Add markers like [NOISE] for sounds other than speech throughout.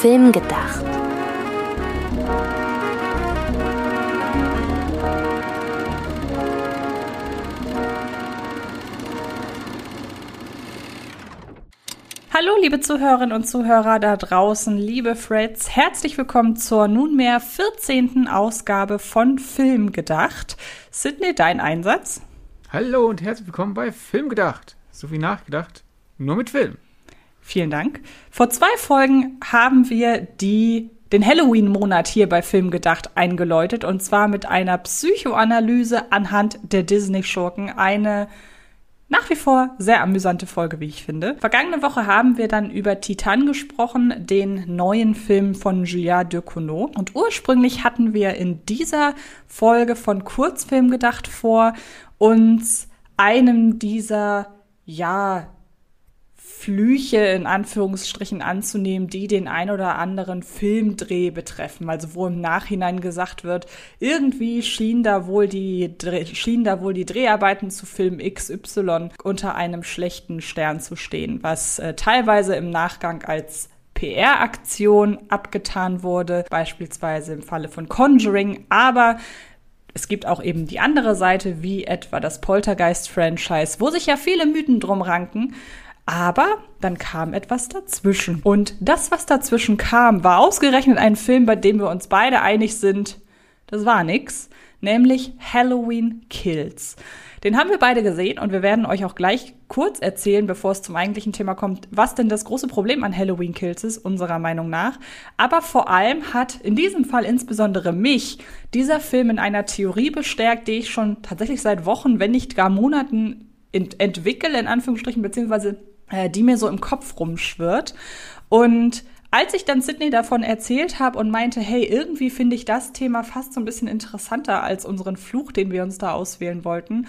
Film gedacht. Hallo, liebe Zuhörerinnen und Zuhörer da draußen, liebe Freds, herzlich willkommen zur nunmehr 14. Ausgabe von Film gedacht. Sydney, dein Einsatz? Hallo und herzlich willkommen bei Film gedacht. So wie nachgedacht, nur mit Film. Vielen Dank. Vor zwei Folgen haben wir die den Halloween-Monat hier bei Film gedacht eingeläutet und zwar mit einer Psychoanalyse anhand der Disney-Schurken. Eine nach wie vor sehr amüsante Folge, wie ich finde. Vergangene Woche haben wir dann über Titan gesprochen, den neuen Film von Julia Ducournau. Und ursprünglich hatten wir in dieser Folge von Kurzfilm gedacht vor, uns einem dieser, ja, Flüche in Anführungsstrichen anzunehmen, die den ein oder anderen Filmdreh betreffen. Also wo im Nachhinein gesagt wird, irgendwie schien da wohl die, schien da wohl die Dreharbeiten zu Film XY unter einem schlechten Stern zu stehen, was äh, teilweise im Nachgang als PR-Aktion abgetan wurde, beispielsweise im Falle von Conjuring, aber es gibt auch eben die andere Seite, wie etwa das Poltergeist-Franchise, wo sich ja viele Mythen drum ranken, aber dann kam etwas dazwischen. Und das, was dazwischen kam, war ausgerechnet ein Film, bei dem wir uns beide einig sind, das war nix, nämlich Halloween Kills. Den haben wir beide gesehen und wir werden euch auch gleich kurz erzählen, bevor es zum eigentlichen Thema kommt, was denn das große Problem an Halloween Kills ist, unserer Meinung nach. Aber vor allem hat in diesem Fall insbesondere mich dieser Film in einer Theorie bestärkt, die ich schon tatsächlich seit Wochen, wenn nicht gar Monaten ent entwickle, in Anführungsstrichen, beziehungsweise die mir so im Kopf rumschwirrt. Und als ich dann Sydney davon erzählt habe und meinte, hey, irgendwie finde ich das Thema fast so ein bisschen interessanter als unseren Fluch, den wir uns da auswählen wollten,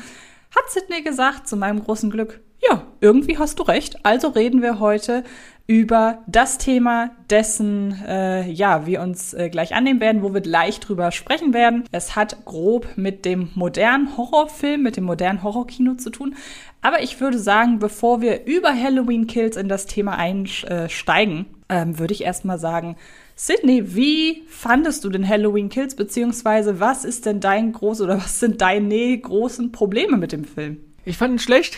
hat Sydney gesagt, zu meinem großen Glück, ja, irgendwie hast du recht. Also reden wir heute über das Thema, dessen äh, ja wir uns äh, gleich annehmen werden, wo wir gleich drüber sprechen werden. Es hat grob mit dem modernen Horrorfilm, mit dem modernen Horrorkino zu tun. Aber ich würde sagen, bevor wir über Halloween Kills in das Thema einsteigen, ähm, würde ich erstmal sagen, Sydney, wie fandest du den Halloween Kills, beziehungsweise was ist denn dein groß oder was sind deine großen Probleme mit dem Film? Ich fand ihn schlecht.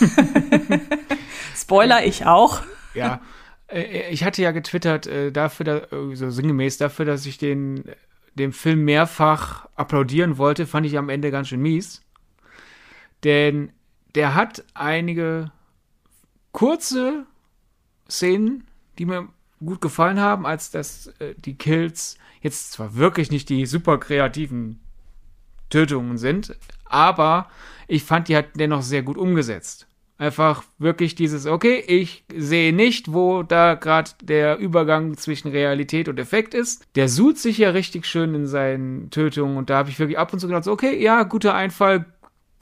[LAUGHS] Spoiler, ich auch. Ja, äh, ich hatte ja getwittert äh, dafür, da, so sinngemäß dafür, dass ich den dem Film mehrfach applaudieren wollte, fand ich am Ende ganz schön mies. Denn der hat einige kurze Szenen, die mir gut gefallen haben, als dass äh, die Kills jetzt zwar wirklich nicht die super kreativen Tötungen sind, aber ich fand die hat dennoch sehr gut umgesetzt. Einfach wirklich dieses, okay, ich sehe nicht, wo da gerade der Übergang zwischen Realität und Effekt ist. Der sucht sich ja richtig schön in seinen Tötungen und da habe ich wirklich ab und zu gedacht, okay, ja, guter Einfall,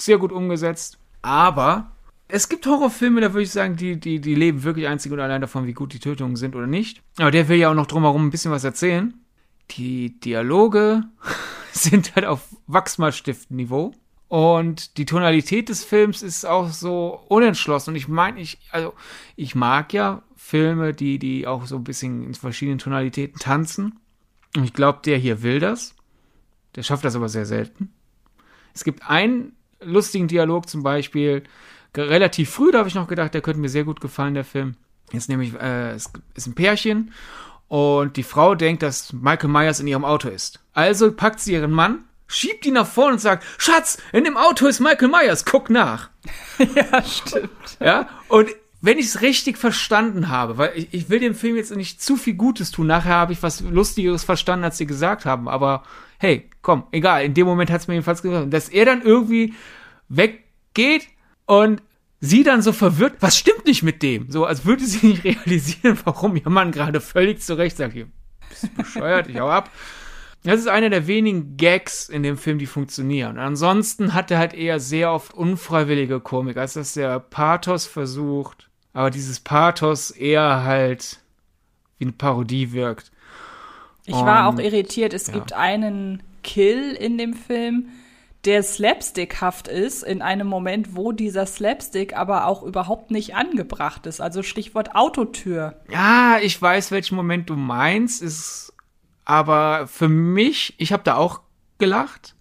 sehr gut umgesetzt. Aber es gibt Horrorfilme, da würde ich sagen, die, die, die leben wirklich einzig und allein davon, wie gut die Tötungen sind oder nicht. Aber der will ja auch noch drumherum ein bisschen was erzählen. Die Dialoge [LAUGHS] sind halt auf Wachsmalstift-Niveau. Und die Tonalität des Films ist auch so unentschlossen. Und ich meine, ich, also, ich mag ja Filme, die, die auch so ein bisschen in verschiedenen Tonalitäten tanzen. Und ich glaube, der hier will das. Der schafft das aber sehr selten. Es gibt einen lustigen Dialog zum Beispiel, relativ früh, da habe ich noch gedacht, der könnte mir sehr gut gefallen, der Film. Jetzt nämlich, äh, es ist ein Pärchen und die Frau denkt, dass Michael Myers in ihrem Auto ist. Also packt sie ihren Mann schiebt ihn nach vorne und sagt, Schatz, in dem Auto ist Michael Myers, guck nach. [LAUGHS] ja, stimmt. Ja, und wenn ich es richtig verstanden habe, weil ich, ich, will dem Film jetzt nicht zu viel Gutes tun, nachher habe ich was Lustigeres verstanden, als sie gesagt haben, aber hey, komm, egal, in dem Moment hat es mir jedenfalls gesagt, dass er dann irgendwie weggeht und sie dann so verwirrt, was stimmt nicht mit dem? So, als würde sie nicht [LAUGHS] realisieren, warum ihr Mann gerade völlig zurecht sagt, ihr bist bescheuert, ich hau ab. Das ist einer der wenigen Gags in dem Film, die funktionieren. ansonsten hat er halt eher sehr oft unfreiwillige Komik, als dass der Pathos versucht, aber dieses Pathos eher halt wie eine Parodie wirkt. Ich war auch irritiert. Es ja. gibt einen Kill in dem Film, der slapstickhaft ist in einem Moment, wo dieser Slapstick aber auch überhaupt nicht angebracht ist. Also Stichwort Autotür. Ja, ich weiß, welchen Moment du meinst, ist aber für mich, ich habe da auch gelacht,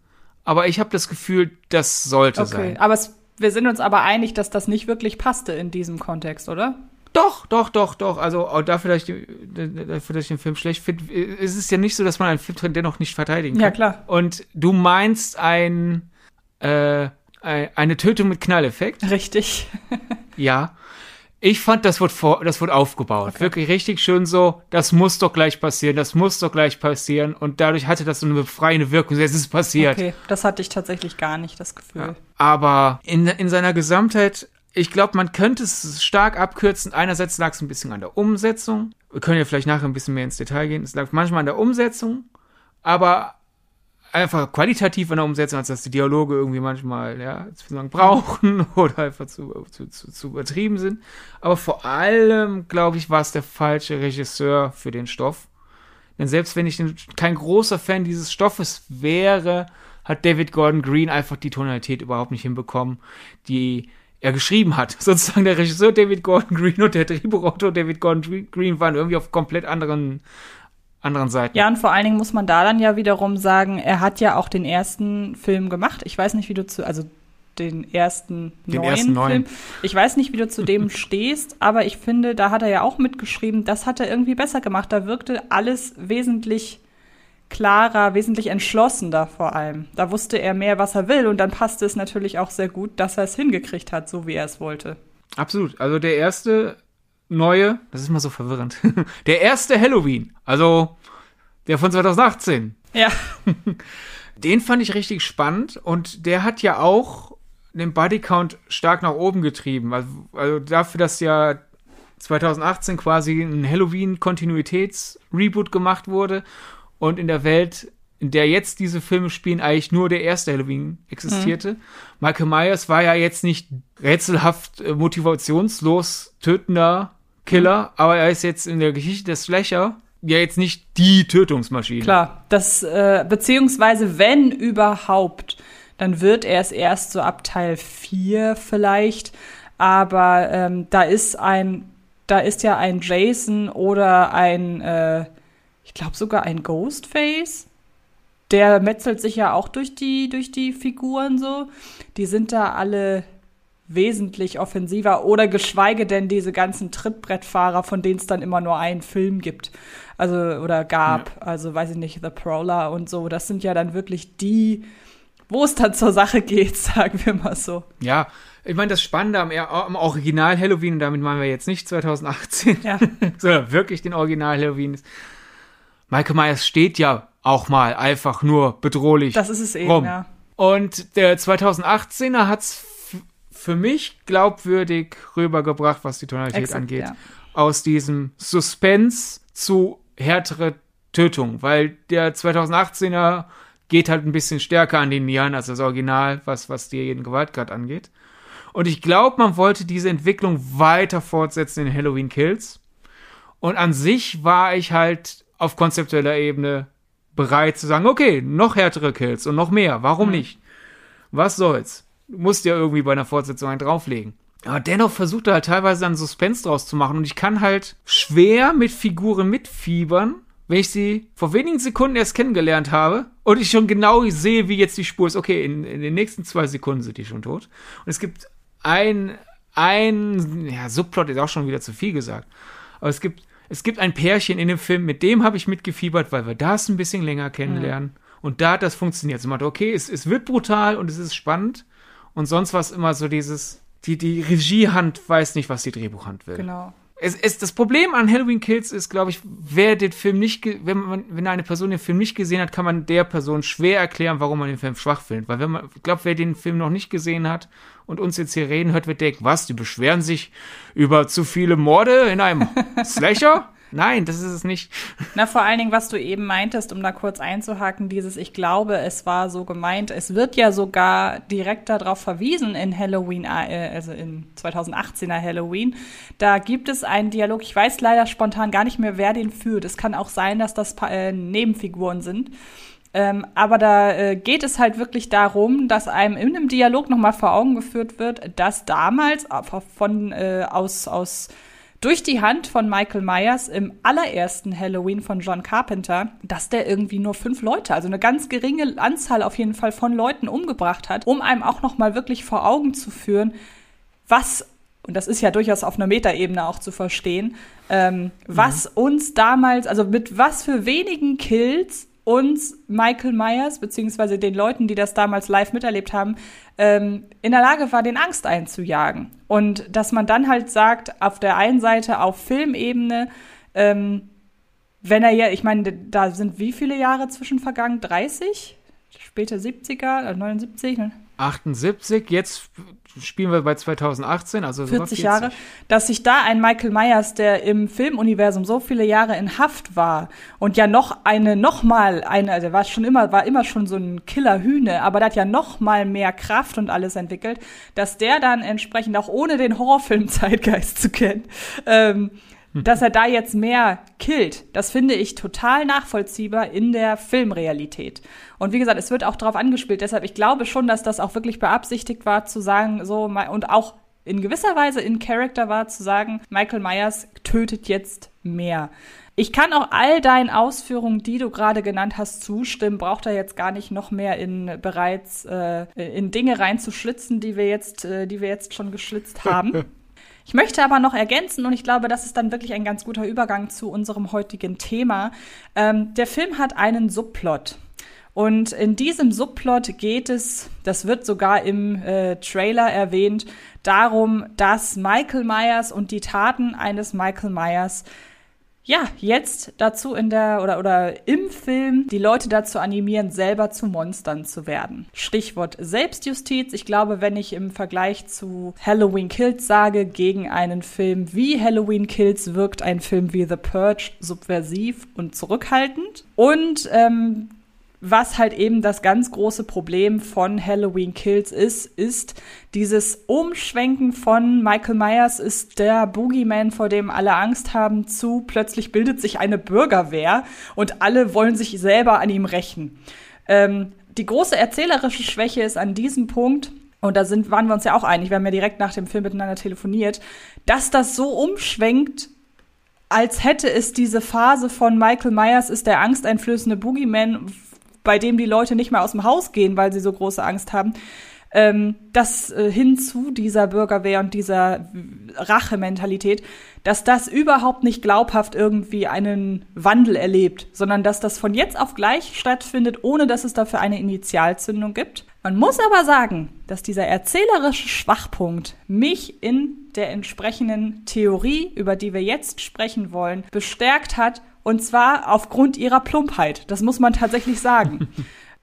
aber ich habe das Gefühl, das sollte Okay, sein. aber es, wir sind uns aber einig, dass das nicht wirklich passte in diesem Kontext, oder? Doch, doch, doch, doch. Also auch dafür, dass ich, dafür, dass ich den Film schlecht finde, ist es ja nicht so, dass man einen Film dennoch nicht verteidigen kann. Ja, klar. Und du meinst ein, äh, ein- eine Tötung mit Knalleffekt? Richtig. Ja. Ich fand, das wurde, vor, das wurde aufgebaut. Wirklich richtig schön so, das muss doch gleich passieren, das muss doch gleich passieren. Und dadurch hatte das so eine befreiende Wirkung. Es ist passiert. Okay, das hatte ich tatsächlich gar nicht, das Gefühl. Aber in, in seiner Gesamtheit, ich glaube, man könnte es stark abkürzen. Einerseits lag es ein bisschen an der Umsetzung. Wir können ja vielleicht nachher ein bisschen mehr ins Detail gehen. Es lag manchmal an der Umsetzung, aber einfach qualitativ an der Umsetzung, als dass die Dialoge irgendwie manchmal, ja, zu lang brauchen [LAUGHS] oder einfach zu, zu, zu, zu übertrieben sind. Aber vor allem, glaube ich, war es der falsche Regisseur für den Stoff. Denn selbst wenn ich kein großer Fan dieses Stoffes wäre, hat David Gordon Green einfach die Tonalität überhaupt nicht hinbekommen, die er geschrieben hat. [LAUGHS] Sozusagen der Regisseur David Gordon Green und der Drehbuchautor David Gordon Green waren irgendwie auf komplett anderen, anderen Seiten. Ja, und vor allen Dingen muss man da dann ja wiederum sagen, er hat ja auch den ersten Film gemacht. Ich weiß nicht, wie du zu, also den ersten Den neuen ersten neuen. Film. Ich weiß nicht, wie du zu dem [LAUGHS] stehst, aber ich finde, da hat er ja auch mitgeschrieben, das hat er irgendwie besser gemacht. Da wirkte alles wesentlich klarer, wesentlich entschlossener vor allem. Da wusste er mehr, was er will und dann passte es natürlich auch sehr gut, dass er es hingekriegt hat, so wie er es wollte. Absolut. Also der erste neue, das ist mal so verwirrend, [LAUGHS] der erste Halloween, also der von 2018, Ja, [LAUGHS] den fand ich richtig spannend und der hat ja auch den Bodycount stark nach oben getrieben. Also, also dafür, dass ja 2018 quasi ein Halloween-Kontinuitäts-Reboot gemacht wurde und in der Welt, in der jetzt diese Filme spielen, eigentlich nur der erste Halloween existierte. Michael Myers war ja jetzt nicht rätselhaft äh, motivationslos tötender Killer, aber er ist jetzt in der Geschichte des Slasher ja jetzt nicht die Tötungsmaschine. Klar, das, äh, beziehungsweise wenn überhaupt, dann wird er es erst so ab Teil 4 vielleicht, aber ähm, da ist ein, da ist ja ein Jason oder ein, äh, ich glaube sogar ein Ghostface, der metzelt sich ja auch durch die, durch die Figuren so. Die sind da alle wesentlich offensiver oder geschweige denn diese ganzen Trittbrettfahrer, von denen es dann immer nur einen Film gibt. Also, oder gab, also weiß ich nicht, The Prowler und so. Das sind ja dann wirklich die, wo es dann zur Sache geht, [LAUGHS] sagen wir mal so. Ja, ich meine, das Spannende am, am Original Halloween, und damit meinen wir jetzt nicht 2018, Ja. [LAUGHS] sondern wirklich den Original Halloween ist, Michael Myers steht ja auch mal einfach nur bedrohlich Das ist es eben, rum. ja. Und der 2018er hat's f- für mich glaubwürdig rübergebracht, was die Tonalität Exakt, angeht. ja. Aus diesem Suspense zu härtere Tötung, weil der 2018er geht halt ein bisschen stärker an den Nieren als das Original, was, was den Gewaltgrad angeht. Und ich glaube, man wollte diese Entwicklung weiter fortsetzen in Halloween Kills. Und an sich war ich halt auf konzeptueller Ebene bereit zu sagen, okay, noch härtere Kills und noch mehr. Warum Mhm. nicht? Was soll's? Du musst ja irgendwie bei einer Fortsetzung einen drauflegen. Aber dennoch versucht er halt teilweise dann Suspense draus zu machen. Und ich kann halt schwer mit Figuren mitfiebern, wenn ich sie vor wenigen Sekunden erst kennengelernt habe und ich schon genau sehe, wie jetzt die Spur ist. Okay, in, in den nächsten zwei Sekunden sind die schon tot. Und es gibt ein, ein, ja, Subplot ist auch schon wieder zu viel gesagt. Aber es gibt, es gibt ein Pärchen in dem Film, mit dem habe ich mitgefiebert, weil wir das ein bisschen länger kennenlernen. Und da hat das funktioniert. So man, okay, es, es wird brutal und es ist spannend. Und sonst war es immer so dieses, die, die Regiehand weiß nicht, was die Drehbuchhand will. Genau. Es, es, das Problem an Halloween Kills ist, glaube ich, wer den Film nicht, wenn man, wenn eine Person den Film nicht gesehen hat, kann man der Person schwer erklären, warum man den Film schwach findet. Weil wenn man, ich glaube, wer den Film noch nicht gesehen hat und uns jetzt hier reden hört, wird denken, was, die beschweren sich über zu viele Morde in einem [LAUGHS] Slasher? Nein, das ist es nicht. [LAUGHS] Na, vor allen Dingen, was du eben meintest, um da kurz einzuhaken, dieses, ich glaube, es war so gemeint, es wird ja sogar direkt darauf verwiesen in Halloween, äh, also in 2018er Halloween. Da gibt es einen Dialog, ich weiß leider spontan gar nicht mehr, wer den führt. Es kann auch sein, dass das äh, Nebenfiguren sind. Ähm, aber da äh, geht es halt wirklich darum, dass einem in einem Dialog nochmal vor Augen geführt wird, dass damals von äh, aus aus durch die Hand von Michael Myers im allerersten Halloween von John Carpenter, dass der irgendwie nur fünf Leute, also eine ganz geringe Anzahl auf jeden Fall von Leuten umgebracht hat, um einem auch noch mal wirklich vor Augen zu führen, was und das ist ja durchaus auf einer Metaebene auch zu verstehen, ähm, mhm. was uns damals, also mit was für wenigen Kills uns Michael Myers, beziehungsweise den Leuten, die das damals live miterlebt haben, ähm, in der Lage war, den Angst einzujagen. Und dass man dann halt sagt, auf der einen Seite auf Filmebene, ähm, wenn er ja, ich meine, da sind wie viele Jahre zwischen vergangen? 30? Später 70er, 79? 78, jetzt spielen wir bei 2018, also 40, 40, Jahre, dass sich da ein Michael Myers, der im Filmuniversum so viele Jahre in Haft war und ja noch eine, noch mal eine, also war schon immer, war immer schon so ein Killerhühne, aber der hat ja noch mal mehr Kraft und alles entwickelt, dass der dann entsprechend auch ohne den Horrorfilm [LAUGHS] Zeitgeist zu kennen, ähm, [LAUGHS] dass er da jetzt mehr killt, das finde ich total nachvollziehbar in der Filmrealität. Und wie gesagt, es wird auch darauf angespielt. Deshalb, ich glaube schon, dass das auch wirklich beabsichtigt war, zu sagen, so, und auch in gewisser Weise in Character war, zu sagen, Michael Myers tötet jetzt mehr. Ich kann auch all deinen Ausführungen, die du gerade genannt hast, zustimmen. Braucht er jetzt gar nicht noch mehr in bereits äh, in Dinge reinzuschlitzen, die wir jetzt, äh, die wir jetzt schon geschlitzt haben. [LAUGHS] Ich möchte aber noch ergänzen, und ich glaube, das ist dann wirklich ein ganz guter Übergang zu unserem heutigen Thema. Ähm, der Film hat einen Subplot. Und in diesem Subplot geht es, das wird sogar im äh, Trailer erwähnt, darum, dass Michael Myers und die Taten eines Michael Myers ja, jetzt dazu in der oder oder im Film die Leute dazu animieren, selber zu Monstern zu werden. Stichwort Selbstjustiz. Ich glaube, wenn ich im Vergleich zu Halloween Kills sage, gegen einen Film wie Halloween Kills wirkt ein Film wie The Purge subversiv und zurückhaltend. Und ähm, was halt eben das ganz große Problem von Halloween Kills ist, ist dieses Umschwenken von Michael Myers ist der Boogeyman, vor dem alle Angst haben, zu plötzlich bildet sich eine Bürgerwehr und alle wollen sich selber an ihm rächen. Ähm, die große erzählerische Schwäche ist an diesem Punkt, und da sind, waren wir uns ja auch einig, wir haben ja direkt nach dem Film miteinander telefoniert, dass das so umschwenkt, als hätte es diese Phase von Michael Myers ist der angsteinflößende Boogeyman, bei dem die Leute nicht mehr aus dem Haus gehen, weil sie so große Angst haben, ähm, das äh, hin zu dieser Bürgerwehr und dieser Rachementalität, dass das überhaupt nicht glaubhaft irgendwie einen Wandel erlebt, sondern dass das von jetzt auf gleich stattfindet, ohne dass es dafür eine Initialzündung gibt. Man muss aber sagen, dass dieser erzählerische Schwachpunkt mich in der entsprechenden Theorie, über die wir jetzt sprechen wollen, bestärkt hat und zwar aufgrund ihrer Plumpheit. Das muss man tatsächlich sagen. [LAUGHS]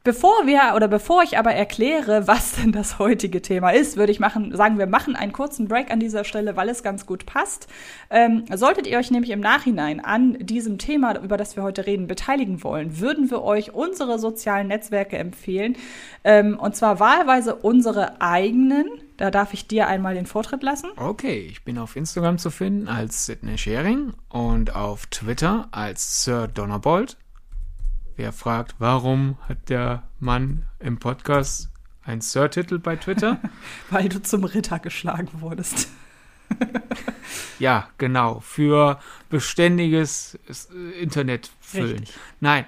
Bevor wir oder bevor ich aber erkläre, was denn das heutige Thema ist, würde ich machen, sagen, wir machen einen kurzen Break an dieser Stelle, weil es ganz gut passt. Ähm, solltet ihr euch nämlich im Nachhinein an diesem Thema, über das wir heute reden, beteiligen wollen, würden wir euch unsere sozialen Netzwerke empfehlen. Ähm, und zwar wahlweise unsere eigenen. Da darf ich dir einmal den Vortritt lassen. Okay, ich bin auf Instagram zu finden als Sidney Sharing und auf Twitter als Sir Donnerbold. Wer fragt, warum hat der Mann im Podcast einen Sir-Titel bei Twitter? [LAUGHS] Weil du zum Ritter geschlagen wurdest. [LAUGHS] ja, genau. Für beständiges äh, Internet füllen. Richtig. Nein.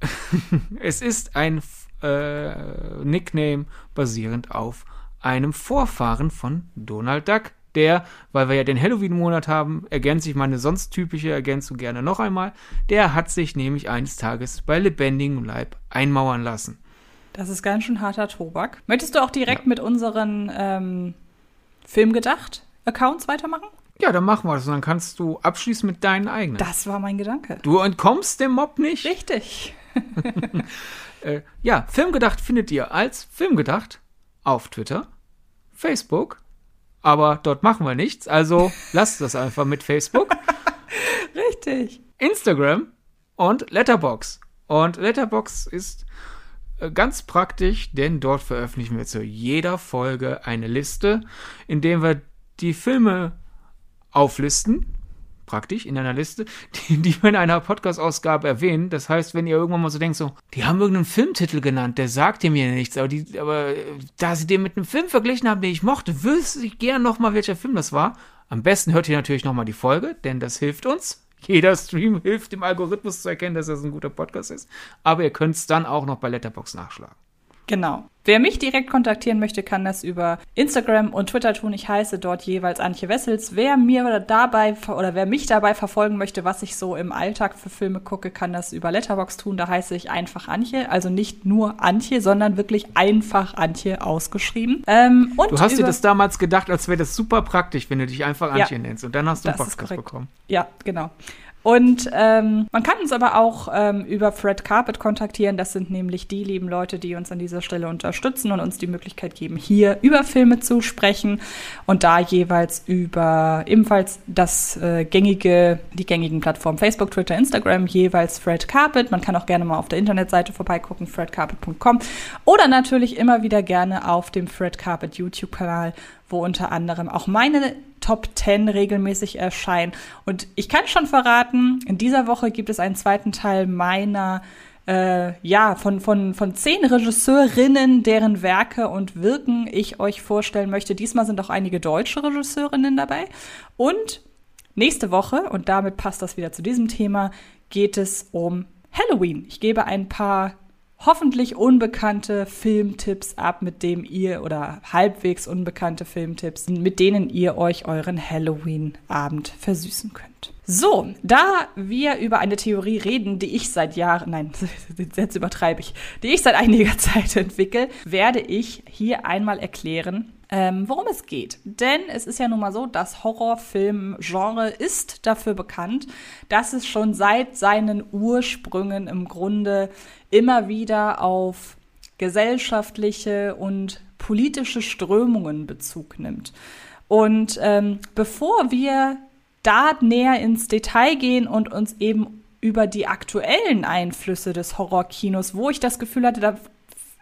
[LAUGHS] es ist ein äh, Nickname basierend auf einem Vorfahren von Donald Duck. Der, weil wir ja den Halloween-Monat haben, ergänze ich meine sonst typische Ergänzung gerne noch einmal. Der hat sich nämlich eines Tages bei lebendigem Leib einmauern lassen. Das ist ganz schön harter Tobak. Möchtest du auch direkt ja. mit unseren ähm, Filmgedacht-Accounts weitermachen? Ja, dann machen wir das. Und dann kannst du abschließen mit deinen eigenen. Das war mein Gedanke. Du entkommst dem Mob nicht? Richtig. [LAUGHS] äh, ja, Filmgedacht findet ihr als Filmgedacht auf Twitter, Facebook, aber dort machen wir nichts, also [LAUGHS] lasst das einfach mit Facebook. [LAUGHS] Richtig. Instagram und Letterbox. Und Letterbox ist äh, ganz praktisch, denn dort veröffentlichen wir zu jeder Folge eine Liste, in der wir die Filme auflisten, praktisch in einer Liste, die, die wir in einer Podcast-Ausgabe erwähnen. Das heißt, wenn ihr irgendwann mal so denkt, so, die haben irgendeinen Filmtitel genannt, der sagte mir nichts, aber, die, aber da sie den mit einem Film verglichen haben, den ich mochte, wüsste ich gern nochmal, welcher Film das war. Am besten hört ihr natürlich nochmal die Folge, denn das hilft uns. Jeder Stream hilft dem Algorithmus zu erkennen, dass das ein guter Podcast ist. Aber ihr könnt es dann auch noch bei Letterbox nachschlagen. Genau. Wer mich direkt kontaktieren möchte, kann das über Instagram und Twitter tun. Ich heiße dort jeweils Antje Wessels. Wer mir dabei oder wer mich dabei verfolgen möchte, was ich so im Alltag für Filme gucke, kann das über Letterbox tun. Da heiße ich einfach Antje. Also nicht nur Antje, sondern wirklich einfach Antje ausgeschrieben. Ähm, und du hast dir das damals gedacht, als wäre das super praktisch, wenn du dich einfach Antje ja, nennst. Und dann hast du einen Podcast bekommen. Ja, genau. Und ähm, man kann uns aber auch ähm, über Fred Carpet kontaktieren. Das sind nämlich die lieben Leute, die uns an dieser Stelle unterstützen und uns die Möglichkeit geben, hier über Filme zu sprechen und da jeweils über ebenfalls das äh, gängige, die gängigen Plattformen Facebook, Twitter, Instagram, jeweils Fred Carpet. Man kann auch gerne mal auf der Internetseite vorbeigucken, fredcarpet.com oder natürlich immer wieder gerne auf dem Fred Carpet YouTube-Kanal wo unter anderem auch meine Top 10 regelmäßig erscheinen. Und ich kann schon verraten, in dieser Woche gibt es einen zweiten Teil meiner äh, ja, von, von, von zehn Regisseurinnen, deren Werke und Wirken ich euch vorstellen möchte. Diesmal sind auch einige deutsche Regisseurinnen dabei. Und nächste Woche, und damit passt das wieder zu diesem Thema, geht es um Halloween. Ich gebe ein paar hoffentlich unbekannte Filmtipps ab, mit dem ihr oder halbwegs unbekannte Filmtipps, mit denen ihr euch euren Halloween-Abend versüßen könnt. So, da wir über eine Theorie reden, die ich seit Jahren, nein, [LAUGHS] jetzt übertreibe ich, die ich seit einiger [LAUGHS] Zeit entwickle, werde ich hier einmal erklären, ähm, worum es geht. Denn es ist ja nun mal so, das Horrorfilm-Genre ist dafür bekannt, dass es schon seit seinen Ursprüngen im Grunde immer wieder auf gesellschaftliche und politische Strömungen Bezug nimmt. Und ähm, bevor wir da näher ins Detail gehen und uns eben über die aktuellen Einflüsse des Horrorkinos, wo ich das Gefühl hatte, da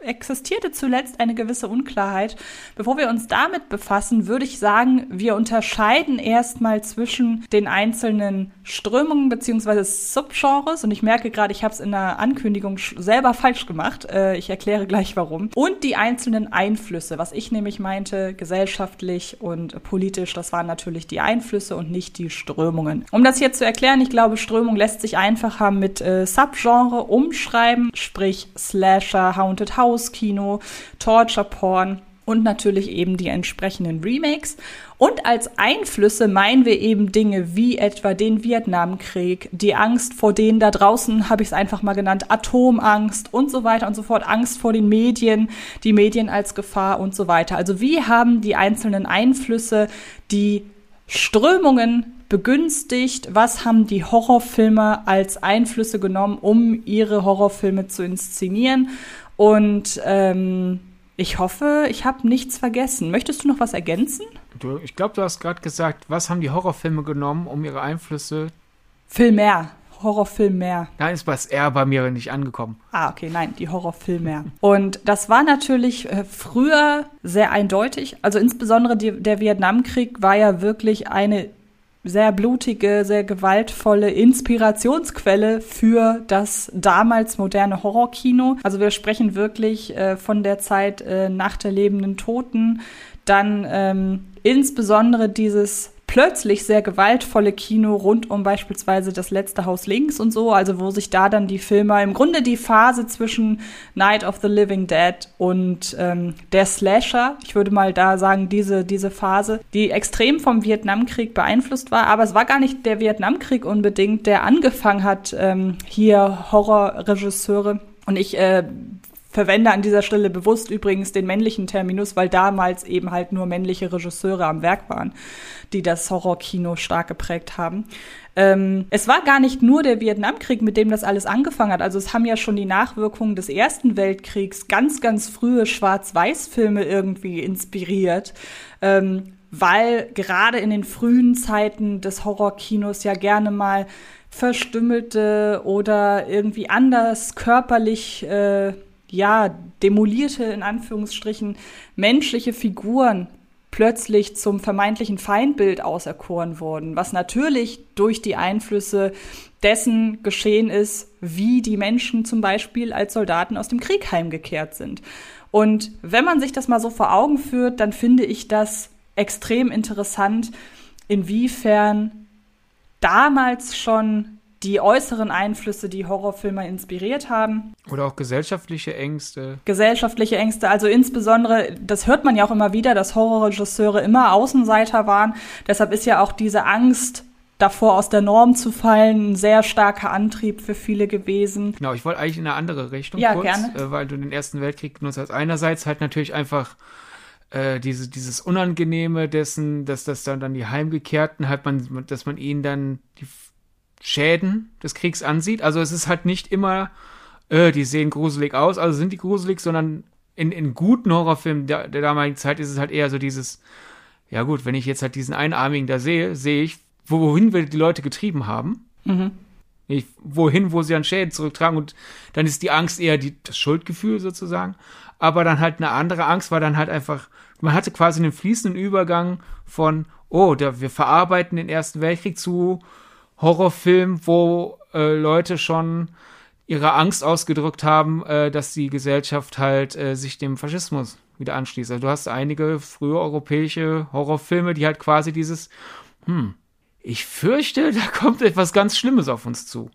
existierte zuletzt eine gewisse Unklarheit. Bevor wir uns damit befassen, würde ich sagen, wir unterscheiden erstmal zwischen den einzelnen Strömungen beziehungsweise Subgenres. Und ich merke gerade, ich habe es in der Ankündigung selber falsch gemacht. Äh, ich erkläre gleich warum. Und die einzelnen Einflüsse. Was ich nämlich meinte, gesellschaftlich und politisch, das waren natürlich die Einflüsse und nicht die Strömungen. Um das hier zu erklären, ich glaube, Strömung lässt sich einfacher mit äh, Subgenre umschreiben, sprich Slasher, Haunted House, Hauskino, Torture Porn und natürlich eben die entsprechenden Remakes. Und als Einflüsse meinen wir eben Dinge wie etwa den Vietnamkrieg, die Angst vor denen da draußen, habe ich es einfach mal genannt, Atomangst und so weiter und so fort, Angst vor den Medien, die Medien als Gefahr und so weiter. Also wie haben die einzelnen Einflüsse die Strömungen begünstigt? Was haben die Horrorfilme als Einflüsse genommen, um ihre Horrorfilme zu inszenieren? Und ähm, ich hoffe, ich habe nichts vergessen. Möchtest du noch was ergänzen? Du, ich glaube, du hast gerade gesagt, was haben die Horrorfilme genommen, um ihre Einflüsse. Film mehr. Horrorfilm mehr. Da ist was R bei mir nicht angekommen. Ah, okay, nein, die Horrorfilm mehr. Und das war natürlich äh, früher sehr eindeutig. Also insbesondere die, der Vietnamkrieg war ja wirklich eine sehr blutige, sehr gewaltvolle Inspirationsquelle für das damals moderne Horrorkino. Also wir sprechen wirklich äh, von der Zeit äh, nach der lebenden Toten, dann ähm, insbesondere dieses plötzlich sehr gewaltvolle Kino rund um beispielsweise das letzte Haus links und so, also wo sich da dann die Filme, im Grunde die Phase zwischen Night of the Living Dead und ähm, der Slasher, ich würde mal da sagen, diese, diese Phase, die extrem vom Vietnamkrieg beeinflusst war, aber es war gar nicht der Vietnamkrieg unbedingt, der angefangen hat, ähm, hier Horrorregisseure. Und ich äh, verwende an dieser Stelle bewusst übrigens den männlichen Terminus, weil damals eben halt nur männliche Regisseure am Werk waren, die das Horrorkino stark geprägt haben. Ähm, es war gar nicht nur der Vietnamkrieg, mit dem das alles angefangen hat. Also es haben ja schon die Nachwirkungen des Ersten Weltkriegs ganz, ganz frühe Schwarz-Weiß-Filme irgendwie inspiriert. Ähm, weil gerade in den frühen Zeiten des Horrorkinos ja gerne mal verstümmelte oder irgendwie anders körperlich äh, ja, demolierte, in Anführungsstrichen, menschliche Figuren plötzlich zum vermeintlichen Feindbild auserkoren wurden, was natürlich durch die Einflüsse dessen geschehen ist, wie die Menschen zum Beispiel als Soldaten aus dem Krieg heimgekehrt sind. Und wenn man sich das mal so vor Augen führt, dann finde ich das extrem interessant, inwiefern damals schon die äußeren Einflüsse, die Horrorfilme inspiriert haben. Oder auch gesellschaftliche Ängste. Gesellschaftliche Ängste, also insbesondere, das hört man ja auch immer wieder, dass Horrorregisseure immer Außenseiter waren. Deshalb ist ja auch diese Angst davor aus der Norm zu fallen, ein sehr starker Antrieb für viele gewesen. Genau, ich wollte eigentlich in eine andere Richtung ja, kurz, gerne. Äh, weil du den Ersten Weltkrieg nutzt hast. Einerseits halt natürlich einfach äh, diese, dieses Unangenehme dessen, dass das dann, dann die Heimgekehrten halt man, dass man ihnen dann die Schäden des Kriegs ansieht. Also es ist halt nicht immer, äh, die sehen gruselig aus, also sind die gruselig, sondern in, in guten Horrorfilmen der, der damaligen Zeit ist es halt eher so dieses, ja gut, wenn ich jetzt halt diesen Einarmigen da sehe, sehe ich, wohin wir die Leute getrieben haben. Mhm. Nicht, wohin, wo sie an Schäden zurücktragen und dann ist die Angst eher die, das Schuldgefühl sozusagen. Aber dann halt eine andere Angst war dann halt einfach, man hatte quasi einen fließenden Übergang von, oh, da, wir verarbeiten den Ersten Weltkrieg zu, Horrorfilm, wo äh, Leute schon ihre Angst ausgedrückt haben, äh, dass die Gesellschaft halt äh, sich dem Faschismus wieder anschließt. Also du hast einige frühe europäische Horrorfilme, die halt quasi dieses, hm, ich fürchte, [LAUGHS] da kommt etwas ganz Schlimmes auf uns zu.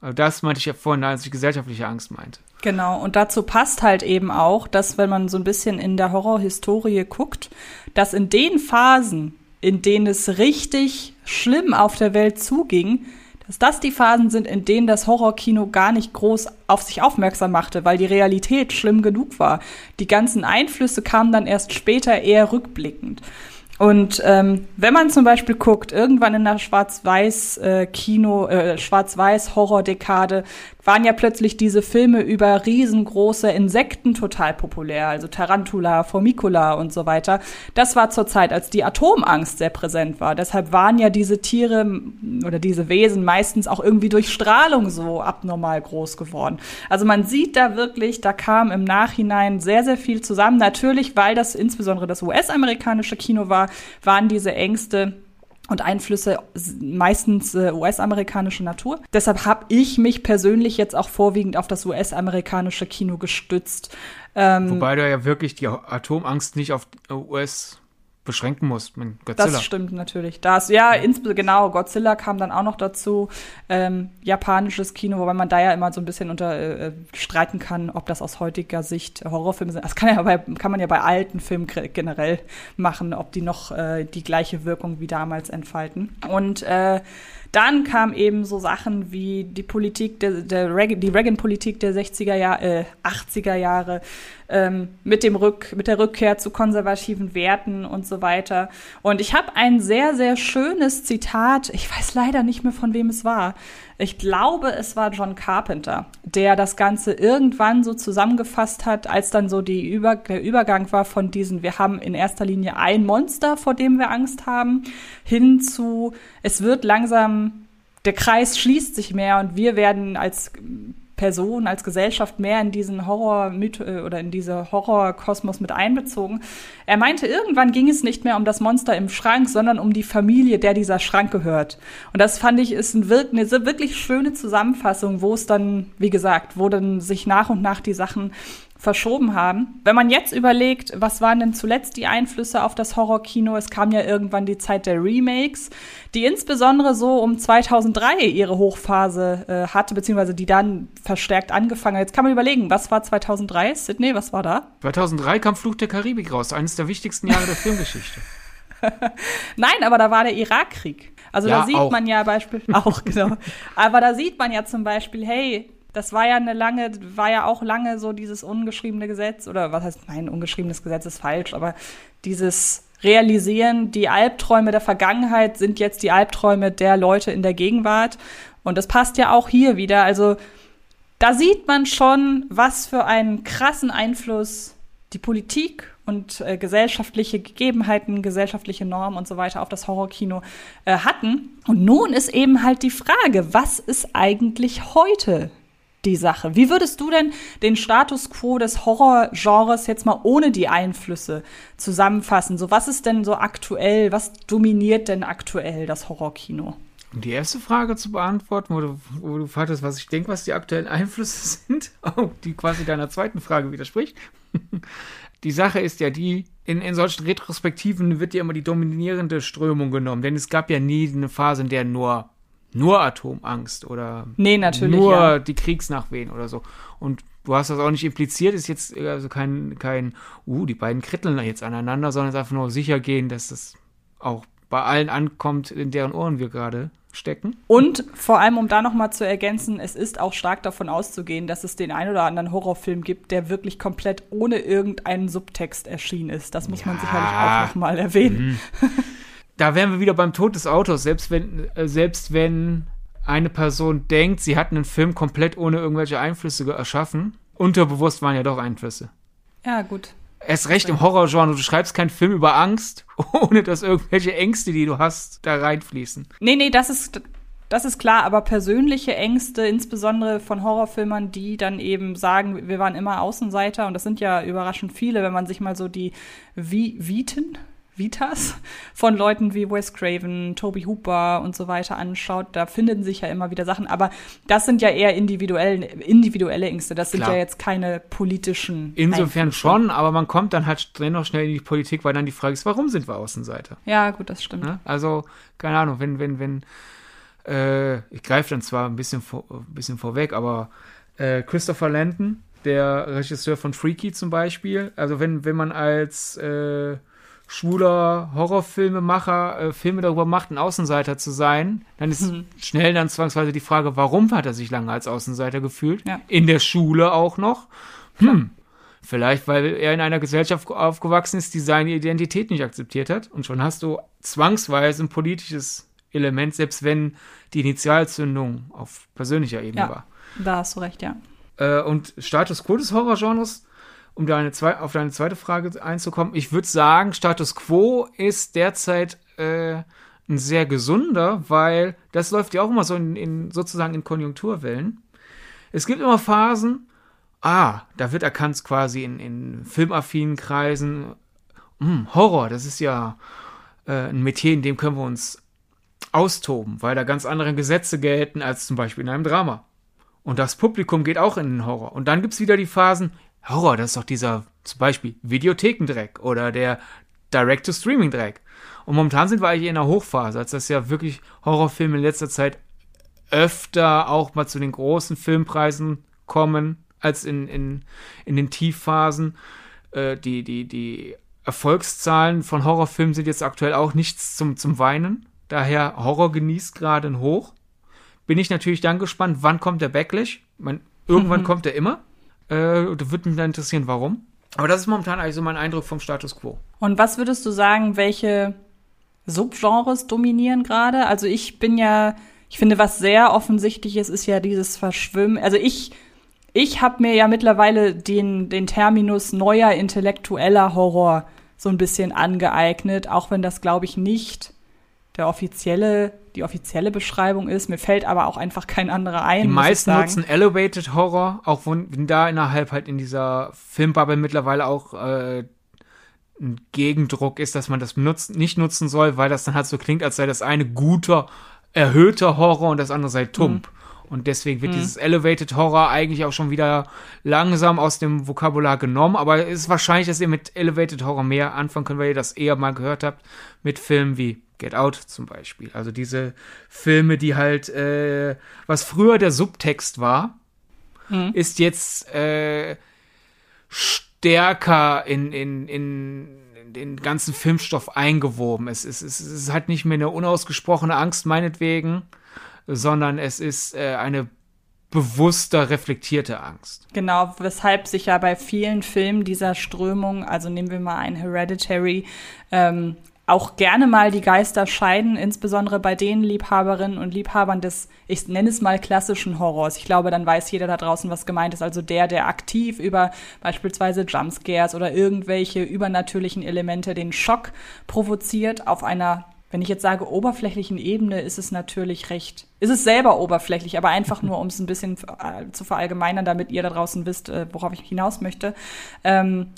Also das meinte ich ja vorhin, als ich gesellschaftliche Angst meinte. Genau, und dazu passt halt eben auch, dass wenn man so ein bisschen in der Horrorhistorie guckt, dass in den Phasen, in denen es richtig schlimm auf der Welt zuging, dass das die Phasen sind, in denen das Horrorkino gar nicht groß auf sich aufmerksam machte, weil die Realität schlimm genug war. Die ganzen Einflüsse kamen dann erst später eher rückblickend. Und ähm, wenn man zum Beispiel guckt, irgendwann in der Schwarz-Weiß-Kino, äh, äh, Schwarz-Weiß-Horror-Dekade waren ja plötzlich diese Filme über riesengroße Insekten total populär, also Tarantula, Formicula und so weiter. Das war zur Zeit, als die Atomangst sehr präsent war. Deshalb waren ja diese Tiere oder diese Wesen meistens auch irgendwie durch Strahlung so abnormal groß geworden. Also man sieht da wirklich, da kam im Nachhinein sehr, sehr viel zusammen. Natürlich, weil das insbesondere das US-amerikanische Kino war, waren diese Ängste und Einflüsse meistens äh, US-amerikanische Natur. Deshalb habe ich mich persönlich jetzt auch vorwiegend auf das US-amerikanische Kino gestützt. Ähm, Wobei du ja wirklich die Atomangst nicht auf US beschränken musst mit Godzilla. Das stimmt natürlich. Das, ja, insbesondere genau, Godzilla kam dann auch noch dazu. Ähm, japanisches Kino, wobei man da ja immer so ein bisschen unter äh, äh streiten kann, ob das aus heutiger Sicht Horrorfilme sind. Das kann, ja bei, kann man ja bei alten Filmen generell machen, ob die noch äh, die gleiche Wirkung wie damals entfalten. Und äh, dann kam eben so Sachen wie die Politik, der, der Reg die Reagan-Politik der 60er Jahre, äh, 80er Jahre, ähm, mit dem Rück, mit der Rückkehr zu konservativen Werten und so weiter. Und ich habe ein sehr, sehr schönes Zitat, ich weiß leider nicht mehr, von wem es war. Ich glaube, es war John Carpenter, der das Ganze irgendwann so zusammengefasst hat, als dann so die Über der Übergang war von diesen, wir haben in erster Linie ein Monster, vor dem wir Angst haben, hin zu, es wird langsam, der Kreis schließt sich mehr und wir werden als Person, als Gesellschaft mehr in diesen Horror äh, oder in diese Horrorkosmos mit einbezogen. Er meinte, irgendwann ging es nicht mehr um das Monster im Schrank, sondern um die Familie, der dieser Schrank gehört. Und das fand ich ist ein, eine wirklich schöne Zusammenfassung, wo es dann, wie gesagt, wo dann sich nach und nach die Sachen verschoben haben. Wenn man jetzt überlegt, was waren denn zuletzt die Einflüsse auf das Horrorkino? Es kam ja irgendwann die Zeit der Remakes, die insbesondere so um 2003 ihre Hochphase äh, hatte, beziehungsweise die dann verstärkt angefangen hat. Jetzt kann man überlegen, was war 2003? Sydney, was war da? 2003 kam Fluch der Karibik raus, eines der wichtigsten Jahre der Filmgeschichte. [LAUGHS] [LAUGHS] Nein, aber da war der Irakkrieg. Also ja, da sieht auch. man ja beispielsweise auch genau. [LAUGHS] Aber da sieht man ja zum Beispiel, hey, das war ja eine lange, war ja auch lange so dieses ungeschriebene Gesetz oder was heißt, nein, ungeschriebenes Gesetz ist falsch, aber dieses Realisieren, die Albträume der Vergangenheit sind jetzt die Albträume der Leute in der Gegenwart. Und das passt ja auch hier wieder. Also da sieht man schon, was für einen krassen Einfluss die Politik und äh, gesellschaftliche Gegebenheiten, gesellschaftliche Normen und so weiter auf das Horrorkino äh, hatten. Und nun ist eben halt die Frage, was ist eigentlich heute die Sache. Wie würdest du denn den Status quo des Horrorgenres jetzt mal ohne die Einflüsse zusammenfassen? So, was ist denn so aktuell, was dominiert denn aktuell das Horrorkino? Um die erste Frage zu beantworten, wo du, wo du fragtest, was ich denke, was die aktuellen Einflüsse [LAUGHS] sind, oh, die quasi deiner zweiten Frage widerspricht. [LAUGHS] die Sache ist ja die, in, in solchen Retrospektiven wird ja immer die dominierende Strömung genommen, denn es gab ja nie eine Phase, in der nur nur Atomangst oder nee, natürlich, nur ja. die Kriegsnachwehen oder so. Und du hast das auch nicht impliziert, ist jetzt also kein, kein, uh, die beiden kritteln jetzt aneinander, sondern es ist einfach nur sicher gehen, dass das auch bei allen ankommt, in deren Ohren wir gerade stecken. Und vor allem, um da nochmal zu ergänzen, es ist auch stark davon auszugehen, dass es den ein oder anderen Horrorfilm gibt, der wirklich komplett ohne irgendeinen Subtext erschienen ist. Das muss Ja. man sicherlich auch nochmal erwähnen. [LAUGHS] Da wären wir wieder beim Tod des Autors, selbst wenn, äh, selbst wenn eine Person denkt, sie hat einen Film komplett ohne irgendwelche Einflüsse erschaffen. Unterbewusst waren ja doch Einflüsse. Ja, gut. Erst recht im Horrorgenre, du schreibst keinen Film über Angst, [LAUGHS] ohne dass irgendwelche Ängste, die du hast, da reinfließen. Nee, nee, das ist, das ist klar, aber persönliche Ängste, insbesondere von Horrorfilmern, die dann eben sagen, wir waren immer Außenseiter, und das sind ja überraschend viele, wenn man sich mal so die Vi Viten, Vitas von Leuten wie Wes Craven, Toby Hooper und so weiter anschaut, da finden sich ja immer wieder Sachen, aber das sind ja eher individuelle, individuelle Ängste, das sind Klar. ja jetzt keine politischen Insofern Einflüsse. schon, aber man kommt dann halt dennoch schnell in die Politik, weil dann die Frage ist, warum sind wir Außenseiter? Ja, gut, das stimmt. Ne? Also, keine Ahnung, wenn, wenn, wenn, äh, ich greife dann zwar ein bisschen, vor, ein bisschen vorweg, aber äh, Christopher Landon, der Regisseur von Freaky zum Beispiel, also wenn, wenn man als äh, schwuler Horrorfilmemacher äh, Filme darüber macht, ein Außenseiter zu sein, dann ist Mhm. schnell dann zwangsweise die Frage, warum hat er sich lange als Außenseiter gefühlt? Ja. In der Schule auch noch. Hm. Vielleicht, weil er in einer Gesellschaft aufgewachsen ist, die seine Identität nicht akzeptiert hat. Und schon hast du zwangsweise ein politisches Element, selbst wenn die Initialzündung auf persönlicher Ebene Ja. war. Da hast du recht, ja. Äh, und Status quo des Horrorgenres, um deine zwei, auf deine zweite Frage einzukommen, ich würde sagen, Status quo ist derzeit äh, ein sehr gesunder, weil das läuft ja auch immer so in, in sozusagen in Konjunkturwellen. Es gibt immer Phasen, ah, da wird erkannt quasi in, in filmaffinen Kreisen, hm, Horror, das ist ja äh, ein Metier, in dem können wir uns austoben, weil da ganz andere Gesetze gelten als zum Beispiel in einem Drama. Und das Publikum geht auch in den Horror. Und dann gibt's wieder die Phasen, Horror, das ist doch dieser, zum Beispiel, Videothekendreck oder der Direct-to-Streaming-Dreck. Und momentan sind wir eigentlich in einer Hochphase, als das ja wirklich Horrorfilme in letzter Zeit öfter auch mal zu den großen Filmpreisen kommen, als in, in, in den Tiefphasen. Äh, die, die, die Erfolgszahlen von Horrorfilmen sind jetzt aktuell auch nichts zum, zum Weinen. Daher Horror genießt gerade ein Hoch. Bin ich natürlich dann gespannt, wann kommt der Backlash? Man, irgendwann [LAUGHS] kommt er immer. Äh, da würde mich dann interessieren, warum. Aber das ist momentan eigentlich so mein Eindruck vom Status quo. Und was würdest du sagen, welche Subgenres dominieren gerade? Also ich bin ja, ich finde, was sehr offensichtlich ist, ist ja dieses Verschwimmen. Also ich, ich habe mir ja mittlerweile den, den Terminus neuer intellektueller Horror so ein bisschen angeeignet, auch wenn das, glaube ich, nicht der offizielle, die offizielle Beschreibung ist. Mir fällt aber auch einfach kein anderer ein. Die meisten nutzen Elevated Horror, auch wenn, da innerhalb halt in dieser Filmbubble mittlerweile auch äh, ein Gegendruck ist, dass man das benutzt, nicht nutzen soll, weil das dann halt so klingt, als sei das eine guter, erhöhter Horror und das andere sei tump. Und deswegen wird dieses Elevated Horror eigentlich auch schon wieder langsam aus dem Vokabular genommen. Aber es ist wahrscheinlich, dass ihr mit Elevated Horror mehr anfangen könnt, weil ihr das eher mal gehört habt mit Filmen wie Get Out zum Beispiel. Also diese Filme, die halt, äh, was früher der Subtext war, ist jetzt äh, stärker in, in, in, in den ganzen Filmstoff eingewoben. Es ist, es ist halt nicht mehr eine unausgesprochene Angst meinetwegen, sondern es ist äh, eine bewusster reflektierte Angst. Genau, weshalb sich ja bei vielen Filmen dieser Strömung, also nehmen wir mal ein Hereditary, ähm, auch gerne mal die Geister scheiden, insbesondere bei den Liebhaberinnen und Liebhabern des, ich nenne es mal klassischen Horrors. Ich glaube, dann weiß jeder da draußen, was gemeint ist. Also der, der aktiv über beispielsweise Jumpscares oder irgendwelche übernatürlichen Elemente den Schock provoziert auf einer wenn ich jetzt sage oberflächlichen Ebene, ist es natürlich recht, ist es selber oberflächlich, aber einfach nur, um es ein bisschen äh, zu verallgemeinern, damit ihr da draußen wisst, äh, worauf ich hinaus möchte. Ähm,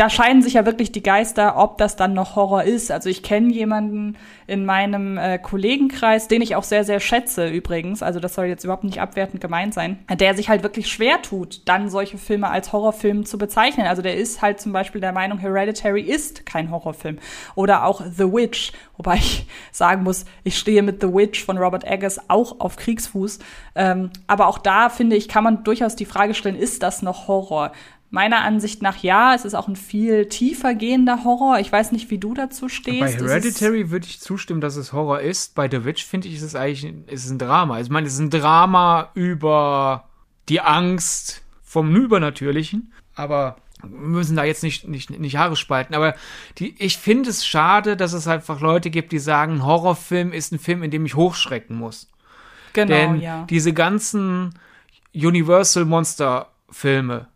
da scheiden sich ja wirklich die Geister, ob das dann noch Horror ist. Also ich kenne jemanden in meinem äh, Kollegenkreis, den ich auch sehr, sehr schätze übrigens, also das soll jetzt überhaupt nicht abwertend gemeint sein, der sich halt wirklich schwer tut, dann solche Filme als Horrorfilm zu bezeichnen. Also der ist halt zum Beispiel der Meinung, Hereditary ist kein Horrorfilm. Oder auch The Witch, wobei ich sagen muss, ich stehe mit The Witch von Robert Eggers auch auf Kriegsfuß. Ähm, aber auch da finde ich, kann man durchaus die Frage stellen, ist das noch Horror? Meiner Ansicht nach ja, es ist auch ein viel tiefer gehender Horror. Ich weiß nicht, wie du dazu stehst. Bei Hereditary würde ich zustimmen, dass es Horror ist. Bei The Witch finde ich, ist es eigentlich ist es ein Drama. Ich meine, es ist ein Drama über die Angst vom Übernatürlichen. Aber wir müssen da jetzt nicht, nicht, nicht Haare spalten. Aber die, ich finde es schade, dass es einfach Leute gibt, die sagen, ein Horrorfilm ist ein Film, in dem ich hochschrecken muss. Genau, Denn ja. Diese ganzen Universal Monster Filme,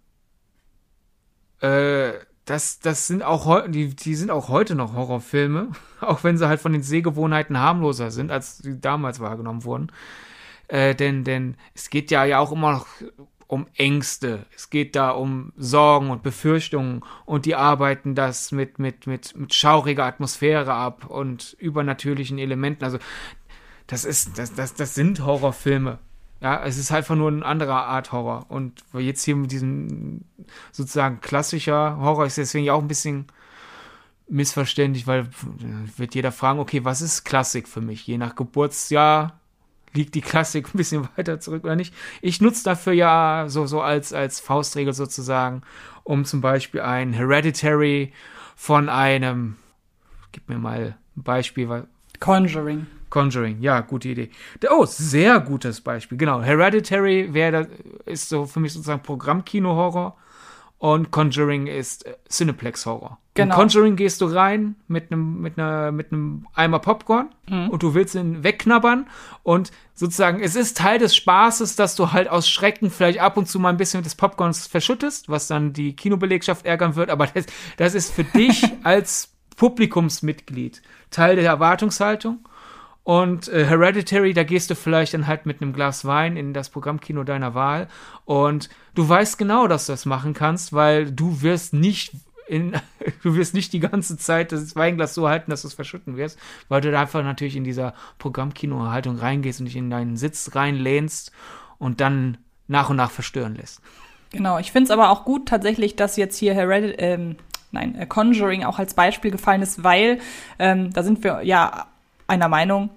äh, das, das sind auch die, die sind auch heute noch Horrorfilme, [LAUGHS] auch wenn sie halt von den Sehgewohnheiten harmloser sind, als sie damals wahrgenommen wurden. Äh, denn, denn es geht ja, ja auch immer noch um Ängste. Es geht da um Sorgen und Befürchtungen und die arbeiten das mit, mit, mit, mit schauriger Atmosphäre ab und übernatürlichen Elementen. Also, das ist, das, das, das sind Horrorfilme. Ja, es ist einfach nur eine andere Art Horror. Und jetzt hier mit diesem sozusagen klassischer Horror ist deswegen auch ein bisschen missverständlich, weil wird jeder fragen, okay, was ist Klassik für mich? Je nach Geburtsjahr liegt die Klassik [LAUGHS] ein bisschen weiter zurück oder nicht. Ich nutze dafür ja so, so als, als Faustregel sozusagen, um zum Beispiel ein Hereditary von einem, gib mir mal ein Beispiel. Conjuring. Conjuring, ja, gute Idee. Oh, sehr gutes Beispiel. Genau, Hereditary wäre ist so für mich sozusagen Programmkino-Horror und Conjuring ist äh, Cineplex-Horror. Genau. In Conjuring gehst du rein mit einem mit einer mit einem Eimer Popcorn mhm. und du willst ihn wegknabbern und sozusagen es ist Teil des Spaßes, dass du halt aus Schrecken vielleicht ab und zu mal ein bisschen des Popcorns verschüttest, was dann die Kinobelegschaft ärgern wird, aber das, das ist für dich [LAUGHS] als Publikumsmitglied Teil der Erwartungshaltung und äh, Hereditary, da gehst du vielleicht dann halt mit einem Glas Wein in das Programmkino deiner Wahl. Und du weißt genau, dass du das machen kannst, weil du wirst nicht in, [LAUGHS] du wirst nicht die ganze Zeit das Weinglas so halten, dass du es verschütten wirst, weil du da einfach natürlich in dieser Programmkino-Haltung reingehst und dich in deinen Sitz reinlehnst und dann nach und nach verstören lässt. Genau, ich finde es aber auch gut tatsächlich, dass jetzt hier Hereditary, ähm, nein, äh, Conjuring auch als Beispiel gefallen ist, weil ähm, da sind wir ja einer Meinung,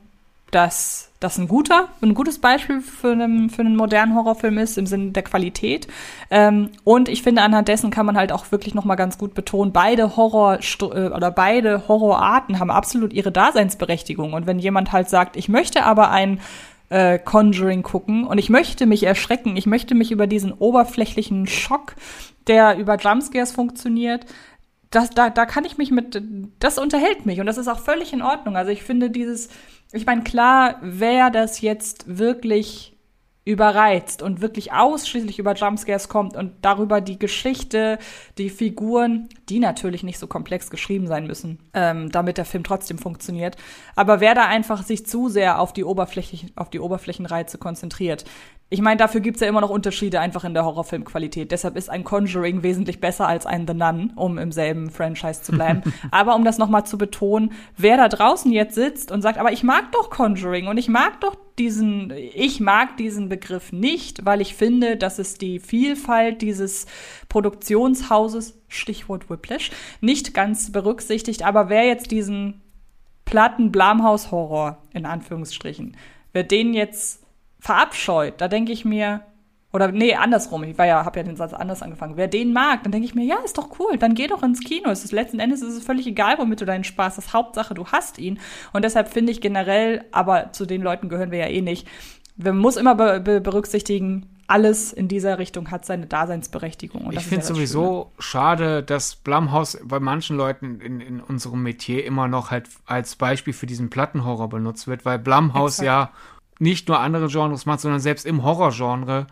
dass das ein guter, ein gutes Beispiel für einen, für einen modernen Horrorfilm ist, im Sinne der Qualität. Ähm, und ich finde, anhand dessen kann man halt auch wirklich noch mal ganz gut betonen, beide Horror äh, oder beide Horrorarten haben absolut ihre Daseinsberechtigung. Und wenn jemand halt sagt, ich möchte aber ein äh, Conjuring gucken und ich möchte mich erschrecken, ich möchte mich über diesen oberflächlichen Schock, der über Jumpscares funktioniert, das, da, da kann ich mich mit, das unterhält mich und das ist auch völlig in Ordnung. Also ich finde dieses, ich meine, klar, wer das jetzt wirklich überreizt und wirklich ausschließlich über Jumpscares kommt und darüber die Geschichte, die Figuren, die natürlich nicht so komplex geschrieben sein müssen, ähm, damit der Film trotzdem funktioniert. Aber wer da einfach sich zu sehr auf die, Oberfläche, auf die Oberflächenreize konzentriert, ich meine, dafür gibt's ja immer noch Unterschiede einfach in der Horrorfilmqualität. Deshalb ist ein Conjuring wesentlich besser als ein The Nun, um im selben Franchise zu bleiben. [LAUGHS] aber um das nochmal zu betonen, wer da draußen jetzt sitzt und sagt, aber ich mag doch Conjuring und ich mag doch diesen, ich mag diesen Begriff nicht, weil ich finde, dass es die Vielfalt dieses Produktionshauses, Stichwort Whiplash, nicht ganz berücksichtigt. Aber wer jetzt diesen platten Blamhaus-Horror, in Anführungsstrichen, wer den jetzt verabscheut, da denke ich mir, oder nee, andersrum, ich war ja, habe ja den Satz anders angefangen. Wer den mag, dann denke ich mir, ja, ist doch cool, dann geh doch ins Kino. Es ist letzten Endes ist es völlig egal, womit du deinen Spaß hast. Hauptsache, du hast ihn. Und deshalb finde ich generell, aber zu den Leuten gehören wir ja eh nicht. Man muss immer be be berücksichtigen, alles in dieser Richtung hat seine Daseinsberechtigung. Und ich finde es ja sowieso schade, dass Blumhaus bei manchen Leuten in, in unserem Metier immer noch halt als Beispiel für diesen Plattenhorror benutzt wird, weil Blumhaus ja nicht nur andere Genres macht, sondern selbst im Horrorgenre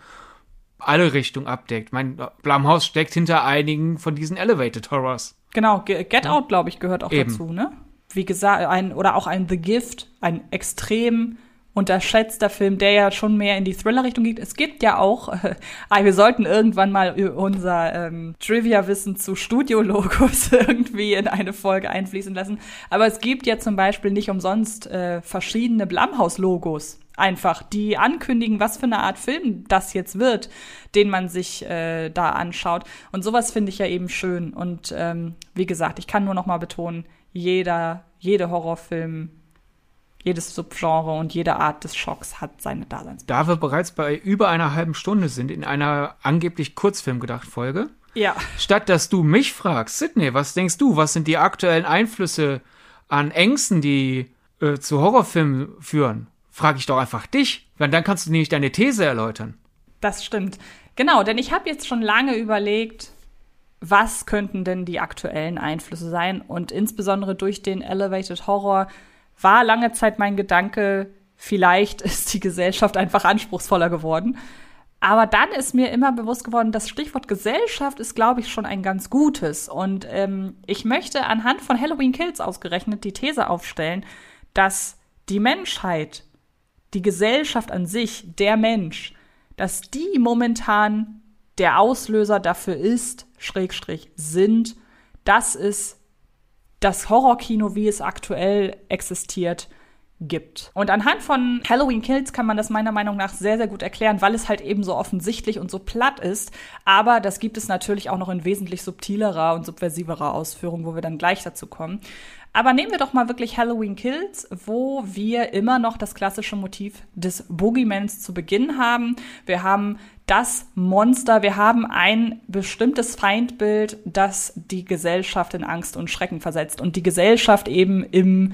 alle Richtungen abdeckt. Mein Blumhaus steckt hinter einigen von diesen Elevated Horrors. Genau, Get Out, glaube ich, gehört auch Eben. dazu, ne? wie gesagt, ein, oder auch ein The Gift, ein extrem unterschätzter Film, der ja schon mehr in die Thriller-Richtung geht. Es gibt ja auch, äh, [LAUGHS] wir sollten irgendwann mal unser ähm, Trivia-Wissen zu Studio-Logos [LAUGHS] irgendwie in eine Folge einfließen lassen. Aber es gibt ja zum Beispiel nicht umsonst äh, verschiedene Blumhouse-Logos. Einfach, die ankündigen, was für eine Art Film das jetzt wird, den man sich äh, da anschaut. Und sowas finde ich ja eben schön. Und ähm, wie gesagt, ich kann nur noch mal betonen, jeder, jede Horrorfilm jedes Subgenre und jede Art des Schocks hat seine Daseinsberechtigung. Da wir bereits bei über einer halben Stunde sind, in einer angeblich Kurzfilm gedacht Folge, ja. statt dass du mich fragst, Sydney, was denkst du, was sind die aktuellen Einflüsse an Ängsten, die äh, zu Horrorfilmen führen, frage ich doch einfach dich, weil dann kannst du nämlich deine These erläutern. Das stimmt. Genau, denn ich habe jetzt schon lange überlegt, was könnten denn die aktuellen Einflüsse sein und insbesondere durch den Elevated Horror war lange Zeit mein Gedanke, vielleicht ist die Gesellschaft einfach anspruchsvoller geworden. Aber dann ist mir immer bewusst geworden, das Stichwort Gesellschaft ist, glaube ich, schon ein ganz gutes. Und ähm, ich möchte anhand von Halloween Kills ausgerechnet die These aufstellen, dass die Menschheit, die Gesellschaft an sich, der Mensch, dass die momentan der Auslöser dafür ist, Schrägstrich sind, dass es das Horrorkino, wie es aktuell existiert, gibt. Und anhand von Halloween Kills kann man das meiner Meinung nach sehr, sehr gut erklären, weil es halt eben so offensichtlich und so platt ist. Aber das gibt es natürlich auch noch in wesentlich subtilerer und subversiverer Ausführung, wo wir dann gleich dazu kommen. Aber nehmen wir doch mal wirklich Halloween Kills, wo wir immer noch das klassische Motiv des Boogeymans zu Beginn haben. Wir haben das Monster, wir haben ein bestimmtes Feindbild, das die Gesellschaft in Angst und Schrecken versetzt und die Gesellschaft eben im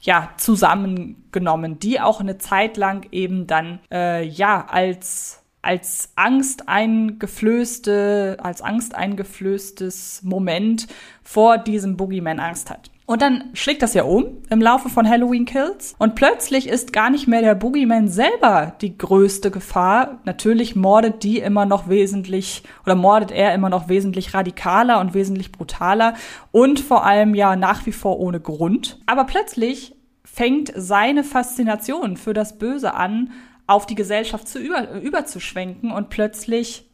ja zusammengenommen, die auch eine Zeit lang eben dann äh, ja als als Angst eingeflößte, als Angst eingeflößtes Moment vor diesem Boogeyman Angst hat. Und dann schlägt das ja um im Laufe von Halloween Kills. Und plötzlich ist gar nicht mehr der Boogeyman selber die größte Gefahr. Natürlich mordet die immer noch wesentlich oder mordet er immer noch wesentlich radikaler und wesentlich brutaler und vor allem ja nach wie vor ohne Grund. Aber plötzlich fängt seine Faszination für das Böse an, auf die Gesellschaft zu über, überzuschwenken und plötzlich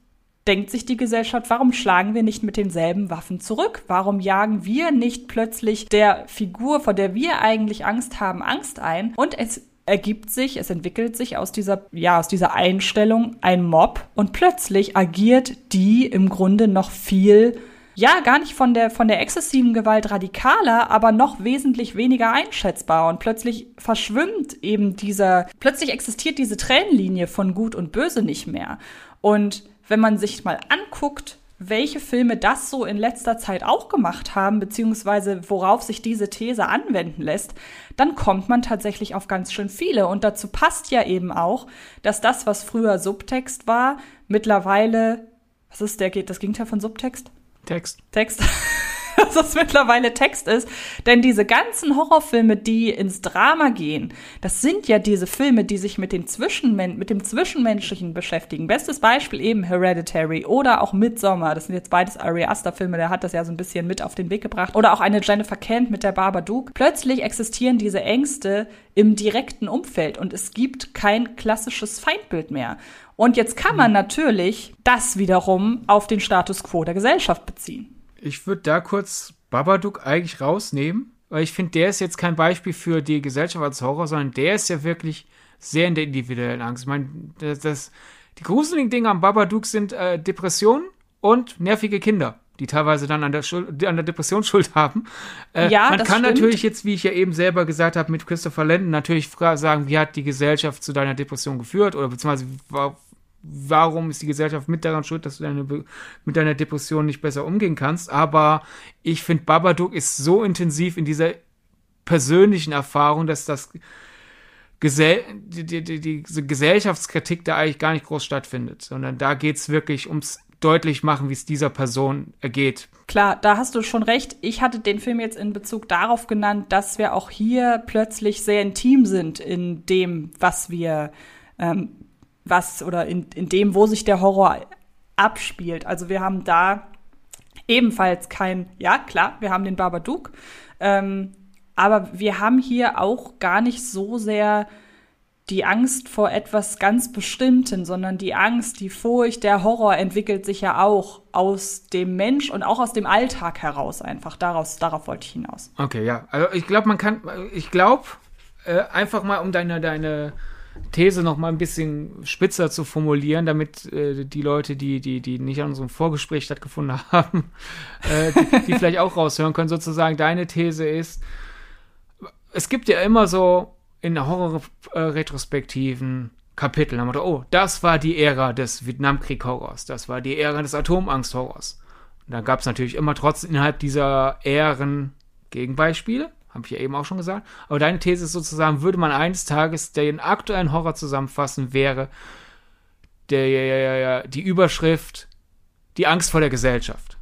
denkt sich die Gesellschaft, warum schlagen wir nicht mit denselben Waffen zurück? Warum jagen wir nicht plötzlich der Figur, vor der wir eigentlich Angst haben, Angst ein? Und es ergibt sich, es entwickelt sich aus dieser, ja, aus dieser Einstellung ein Mob und plötzlich agiert die im Grunde noch viel ja, gar nicht von der, von der exzessiven Gewalt radikaler, aber noch wesentlich weniger einschätzbar. Und plötzlich verschwimmt eben dieser, plötzlich existiert diese Trennlinie von Gut und Böse nicht mehr. Und wenn man sich mal anguckt, welche Filme das so in letzter Zeit auch gemacht haben, beziehungsweise worauf sich diese These anwenden lässt, dann kommt man tatsächlich auf ganz schön viele. Und dazu passt ja eben auch, dass das, was früher Subtext war, mittlerweile, was ist der, das Gegenteil von Subtext? Text. Text. [LAUGHS] [LAUGHS] dass das mittlerweile Text ist. Denn diese ganzen Horrorfilme, die ins Drama gehen, das sind ja diese Filme, die sich mit, den Zwischenmen mit dem Zwischenmenschlichen beschäftigen. Bestes Beispiel eben Hereditary oder auch Midsommar. Das sind jetzt beides Ari Aster Filme, der hat das ja so ein bisschen mit auf den Weg gebracht. Oder auch eine Jennifer Kent mit der Babadook. Plötzlich existieren diese Ängste im direkten Umfeld und es gibt kein klassisches Feindbild mehr. Und jetzt kann man natürlich das wiederum auf den Status quo der Gesellschaft beziehen ich würde da kurz Babadook eigentlich rausnehmen, weil ich finde, der ist jetzt kein Beispiel für die Gesellschaft als Horror, sondern der ist ja wirklich sehr in der individuellen Angst. Ich meine, das, das, die gruseligen Dinge am Babadook sind äh, Depressionen und nervige Kinder, die teilweise dann an der, Schuld, an der Depression [LAUGHS] Schuld haben. Äh, ja, man kann stimmt. natürlich jetzt, wie ich ja eben selber gesagt habe, mit Christopher Landon natürlich sagen, wie hat die Gesellschaft zu deiner Depression geführt oder beziehungsweise warum ist die Gesellschaft mit daran schuld, dass du deine, mit deiner Depression nicht besser umgehen kannst. Aber ich finde, Babadook ist so intensiv in dieser persönlichen Erfahrung, dass das Gesell die, die, die, die Gesellschaftskritik da eigentlich gar nicht groß stattfindet, sondern da geht es wirklich ums deutlich machen, wie es dieser Person ergeht. Klar, da hast du schon recht. Ich hatte den Film jetzt in Bezug darauf genannt, dass wir auch hier plötzlich sehr intim sind in dem, was wir ähm, was oder in, in dem, wo sich der Horror abspielt. Also wir haben da ebenfalls kein, ja klar, wir haben den Babadook. Ähm, Aber wir haben hier auch gar nicht so sehr die Angst vor etwas ganz Bestimmten, sondern die Angst, die Furcht, der Horror entwickelt sich ja auch aus dem Mensch und auch aus dem Alltag heraus einfach. Daraus, darauf wollte ich hinaus. Okay, ja. Also ich glaube, man kann, ich glaube, äh, einfach mal um deine, deine These noch mal ein bisschen spitzer zu formulieren, damit äh, die Leute, die, die, die nicht an unserem Vorgespräch stattgefunden [LAUGHS] haben, äh, die, die vielleicht auch raushören können, sozusagen deine These ist, es gibt ja immer so in Horror-Retrospektiven Kapitel. Haben oh, das war die Ära des Vietnamkrieg-Horrors, das war die Ära des Atomangst-Horrors. Dann gab es natürlich immer trotzdem innerhalb dieser Ähren Gegenbeispiele, habe ich ja eben auch schon gesagt. Aber deine These ist sozusagen, würde man eines Tages den aktuellen Horror zusammenfassen, wäre der, die Überschrift Die Angst vor der Gesellschaft.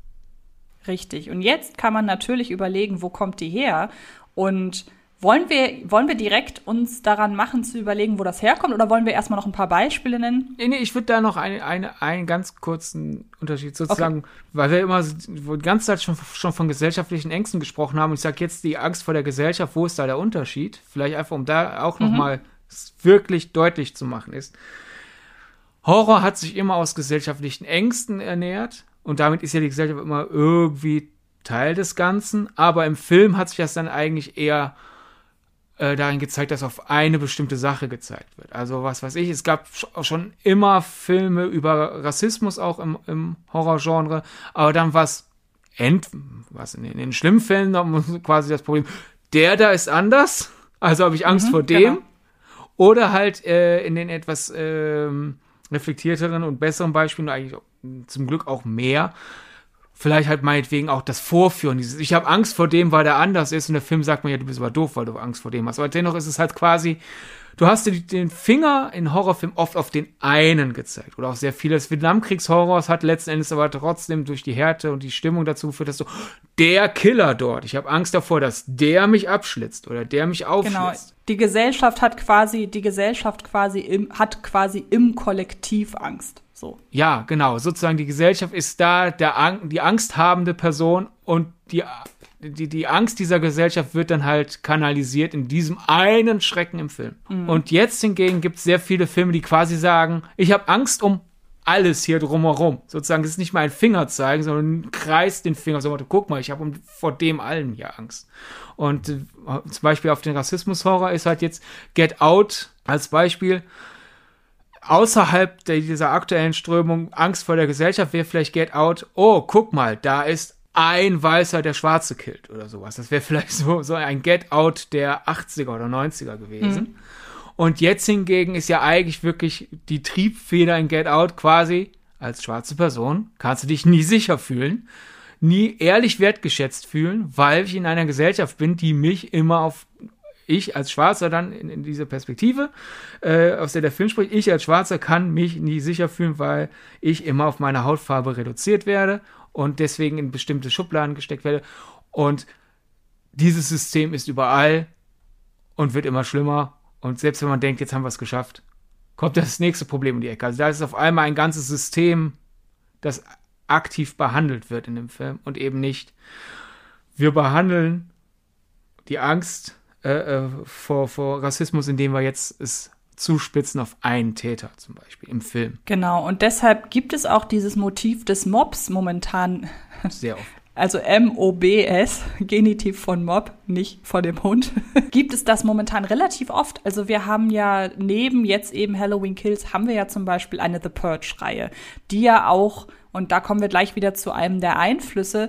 Richtig. Und jetzt kann man natürlich überlegen, wo kommt die her? Und wollen wir, wollen wir direkt uns daran machen, zu überlegen, wo das herkommt, oder wollen wir erstmal noch ein paar Beispiele nennen? Nee, nee, ich würde da noch eine, eine, einen ganz kurzen Unterschied sozusagen, okay. weil wir immer die ganze Zeit schon, schon von gesellschaftlichen Ängsten gesprochen haben. Und ich sage jetzt die Angst vor der Gesellschaft, wo ist da der Unterschied? Vielleicht einfach, um da auch mhm. nochmal wirklich deutlich zu machen ist. Horror hat sich immer aus gesellschaftlichen Ängsten ernährt und damit ist ja die Gesellschaft immer irgendwie Teil des Ganzen, aber im Film hat sich das dann eigentlich eher äh, darin gezeigt, dass auf eine bestimmte Sache gezeigt wird. Also was weiß ich, es gab schon immer Filme über Rassismus auch im, im Horrorgenre, aber dann was end, was in, in den schlimmen Fällen quasi das Problem, der da ist anders, also habe ich Angst mhm, vor dem. Genau. Oder halt äh, in den etwas äh, reflektierteren und besseren Beispielen, eigentlich zum Glück auch mehr, vielleicht halt meinetwegen auch das Vorführen, dieses, ich habe Angst vor dem, weil der anders ist und der Film sagt mir, ja, du bist aber doof, weil du Angst vor dem hast. Aber dennoch ist es halt quasi, du hast dir den Finger in Horrorfilmen oft auf den einen gezeigt. Oder auch sehr viel des Vietnamkriegshorrors hat letzten Endes aber trotzdem durch die Härte und die Stimmung dazu geführt, dass so, der Killer dort, ich habe Angst davor, dass der mich abschlitzt oder der mich aufschlitzt. Genau. Die Gesellschaft hat quasi, die Gesellschaft quasi im, hat quasi im Kollektiv Angst. So. Ja, genau. Sozusagen die Gesellschaft ist da der, die angsthabende Person und die, die, die Angst dieser Gesellschaft wird dann halt kanalisiert in diesem einen Schrecken im Film. Mhm. Und jetzt hingegen gibt es sehr viele Filme, die quasi sagen, ich habe Angst um alles hier drumherum. Sozusagen, es ist nicht mal ein Finger zeigen, sondern kreist den Finger. So, guck mal, ich habe vor dem allen hier Angst. Und äh, zum Beispiel auf den Rassismus-Horror ist halt jetzt Get Out als Beispiel außerhalb der, dieser aktuellen Strömung Angst vor der Gesellschaft wäre vielleicht Get Out, oh, guck mal, da ist ein Weißer, der Schwarze killt oder sowas. Das wäre vielleicht so, so ein Get Out der 80er oder 90er gewesen. Mhm. Und jetzt hingegen ist ja eigentlich wirklich die Triebfeder in Get Out quasi, als schwarze Person kannst du dich nie [LAUGHS] sicher fühlen, nie ehrlich wertgeschätzt fühlen, weil ich in einer Gesellschaft bin, die mich immer auf ich als Schwarzer dann in, in dieser Perspektive, äh, aus der der Film spricht, ich als Schwarzer kann mich nie sicher fühlen, weil ich immer auf meine Hautfarbe reduziert werde und deswegen in bestimmte Schubladen gesteckt werde. Und dieses System ist überall und wird immer schlimmer. Und selbst wenn man denkt, jetzt haben wir es geschafft, kommt das nächste Problem in die Ecke. Also da ist auf einmal ein ganzes System, das aktiv behandelt wird in dem Film und eben nicht, wir behandeln die Angst äh, äh, vor, vor Rassismus, indem wir jetzt es zuspitzen auf einen Täter zum Beispiel im Film. Genau, und deshalb gibt es auch dieses Motiv des Mobs momentan. Sehr oft. Also M-O-B-S, [LAUGHS] Genitiv von Mob, nicht von dem Hund, [LAUGHS] gibt es das momentan relativ oft. Also wir haben ja neben jetzt eben Halloween Kills, haben wir ja zum Beispiel eine The Purge-Reihe, die ja auch, und da kommen wir gleich wieder zu einem der Einflüsse,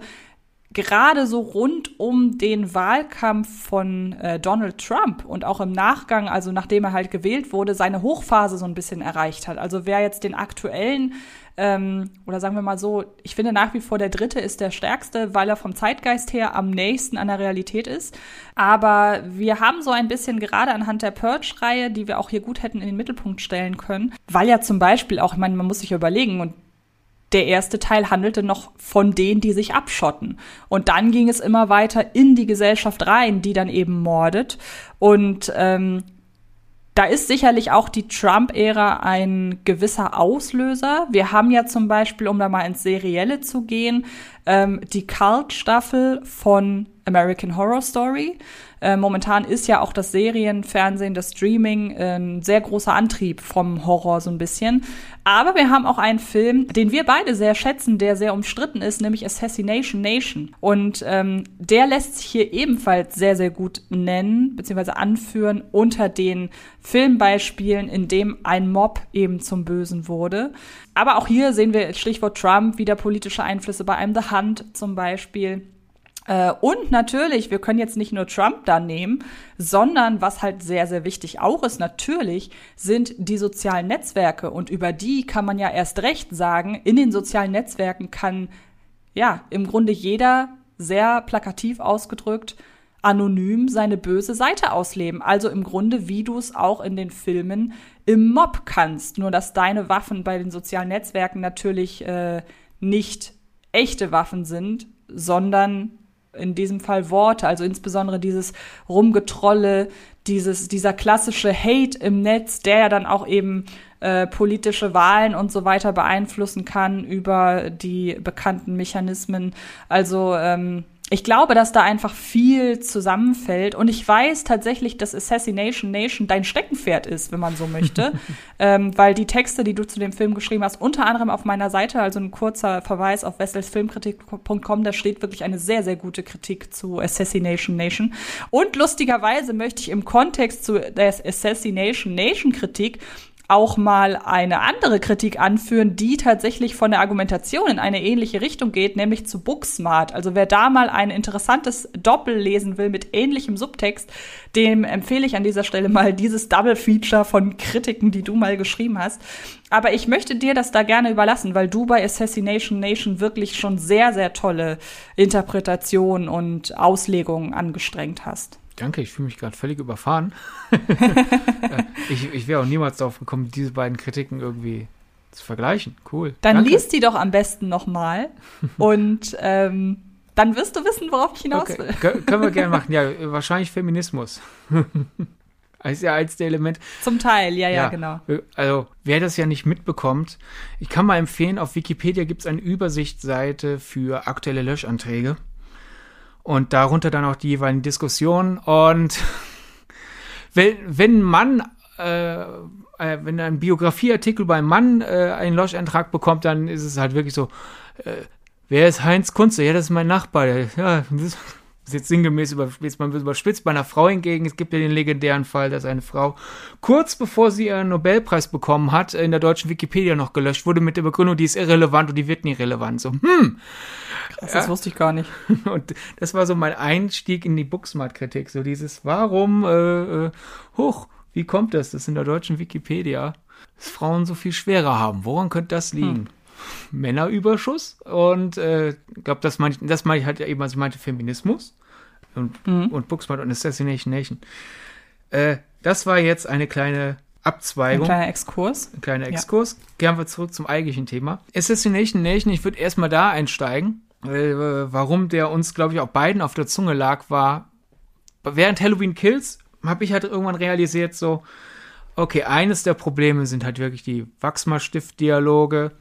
gerade so rund um den Wahlkampf von äh, Donald Trump und auch im Nachgang, also nachdem er halt gewählt wurde, seine Hochphase so ein bisschen erreicht hat. Also wer jetzt den aktuellen ähm, oder sagen wir mal so, ich finde nach wie vor der dritte ist der stärkste, weil er vom Zeitgeist her am nächsten an der Realität ist. Aber wir haben so ein bisschen gerade anhand der Purge-Reihe, die wir auch hier gut hätten in den Mittelpunkt stellen können, weil ja zum Beispiel auch, ich meine, man muss sich überlegen und der erste Teil handelte noch von denen, die sich abschotten. Und dann ging es immer weiter in die Gesellschaft rein, die dann eben mordet. Und ähm, da ist sicherlich auch die Trump-Ära ein gewisser Auslöser. Wir haben ja zum Beispiel, um da mal ins Serielle zu gehen, ähm, die Cult-Staffel von American Horror Story. Äh, momentan ist ja auch das Serienfernsehen, das Streaming äh, ein sehr großer Antrieb vom Horror so ein bisschen. Aber wir haben auch einen Film, den wir beide sehr schätzen, der sehr umstritten ist, nämlich Assassination Nation. Und ähm, der lässt sich hier ebenfalls sehr, sehr gut nennen, beziehungsweise anführen unter den Filmbeispielen, in dem ein Mob eben zum Bösen wurde. Aber auch hier sehen wir Stichwort Trump wieder politische Einflüsse bei einem The Hunt zum Beispiel. Äh, und natürlich, wir können jetzt nicht nur Trump da nehmen, sondern was halt sehr, sehr wichtig auch ist, natürlich sind die sozialen Netzwerke. Und über die kann man ja erst recht sagen, in den sozialen Netzwerken kann ja im Grunde jeder sehr plakativ ausgedrückt anonym seine böse Seite ausleben. Also im Grunde, wie du es auch in den Filmen im Mob kannst. Nur dass deine Waffen bei den sozialen Netzwerken natürlich äh, nicht echte Waffen sind, sondern in diesem Fall Worte, also insbesondere dieses Rumgetrolle, dieses, dieser klassische Hate im Netz, der ja dann auch eben äh, politische Wahlen und so weiter beeinflussen kann über die bekannten Mechanismen. Also ähm, ich glaube, dass da einfach viel zusammenfällt. Und ich weiß tatsächlich, dass Assassination Nation dein Steckenpferd ist, wenn man so möchte. [LAUGHS] ähm, weil die Texte, die du zu dem Film geschrieben hast, unter anderem auf meiner Seite, also ein kurzer Verweis auf wesselsfilmkritik.com, da steht wirklich eine sehr, sehr gute Kritik zu Assassination Nation. Und lustigerweise möchte ich im Kontext zu der Assassination Nation Kritik auch mal eine andere Kritik anführen, die tatsächlich von der Argumentation in eine ähnliche Richtung geht, nämlich zu Booksmart. Also wer da mal ein interessantes Doppel lesen will mit ähnlichem Subtext, dem empfehle ich an dieser Stelle mal dieses Double Feature von Kritiken, die du mal geschrieben hast. Aber ich möchte dir das da gerne überlassen, weil du bei Assassination Nation wirklich schon sehr, sehr tolle Interpretationen und Auslegungen angestrengt hast. Danke, ich fühle mich gerade völlig überfahren. [LAUGHS] ich ich wäre auch niemals darauf gekommen, diese beiden Kritiken irgendwie zu vergleichen. Cool. Dann Danke. liest die doch am besten nochmal [LAUGHS] und ähm, dann wirst du wissen, worauf ich hinaus okay. will. Kön können wir gerne machen. Ja, wahrscheinlich Feminismus. [LAUGHS] ist ja eins der Elemente. Zum Teil, ja, ja, ja, genau. Also, wer das ja nicht mitbekommt, ich kann mal empfehlen, auf Wikipedia gibt es eine Übersichtsseite für aktuelle Löschanträge und darunter dann auch die jeweiligen Diskussionen. Und wenn, wenn Mann, äh, äh, wenn ein Biografieartikel beim Mann äh, einen Loschantrag bekommt, dann ist es halt wirklich so, äh, wer ist Heinz Kunze? Ja, das ist mein Nachbar. Ja, das ist jetzt sinngemäß überspitzt, man wird überspitzt. Bei einer Frau hingegen, es gibt ja den legendären Fall, dass eine Frau kurz bevor sie ihren Nobelpreis bekommen hat, in der deutschen Wikipedia noch gelöscht wurde mit der Begründung, die ist irrelevant und die wird nie relevant. So, hm. Krass, das ja. wusste ich gar nicht. [LAUGHS] Und das war so mein Einstieg in die Booksmart-Kritik. So dieses, warum, äh, äh, hoch, wie kommt das, dass in der deutschen Wikipedia dass Frauen so viel schwerer haben? Woran könnte das liegen? Hm. Männerüberschuss und äh, ich glaube, das meine ich, das meine ich halt eben, also ich meinte Feminismus und, mhm. und Booksmart und Assassination Nation. Äh, das war jetzt eine kleine Abzweigung. Ein kleiner Exkurs. Ein kleiner Exkurs. Ja. Gehen wir zurück zum eigentlichen Thema. Assassination Nation, ich würde erstmal da einsteigen. Äh, warum der uns, glaube ich, auch beiden auf der Zunge lag, war, während Halloween Kills habe ich halt irgendwann realisiert, so, okay, eines der Probleme sind halt wirklich die Wachsmalstift-Dialoge,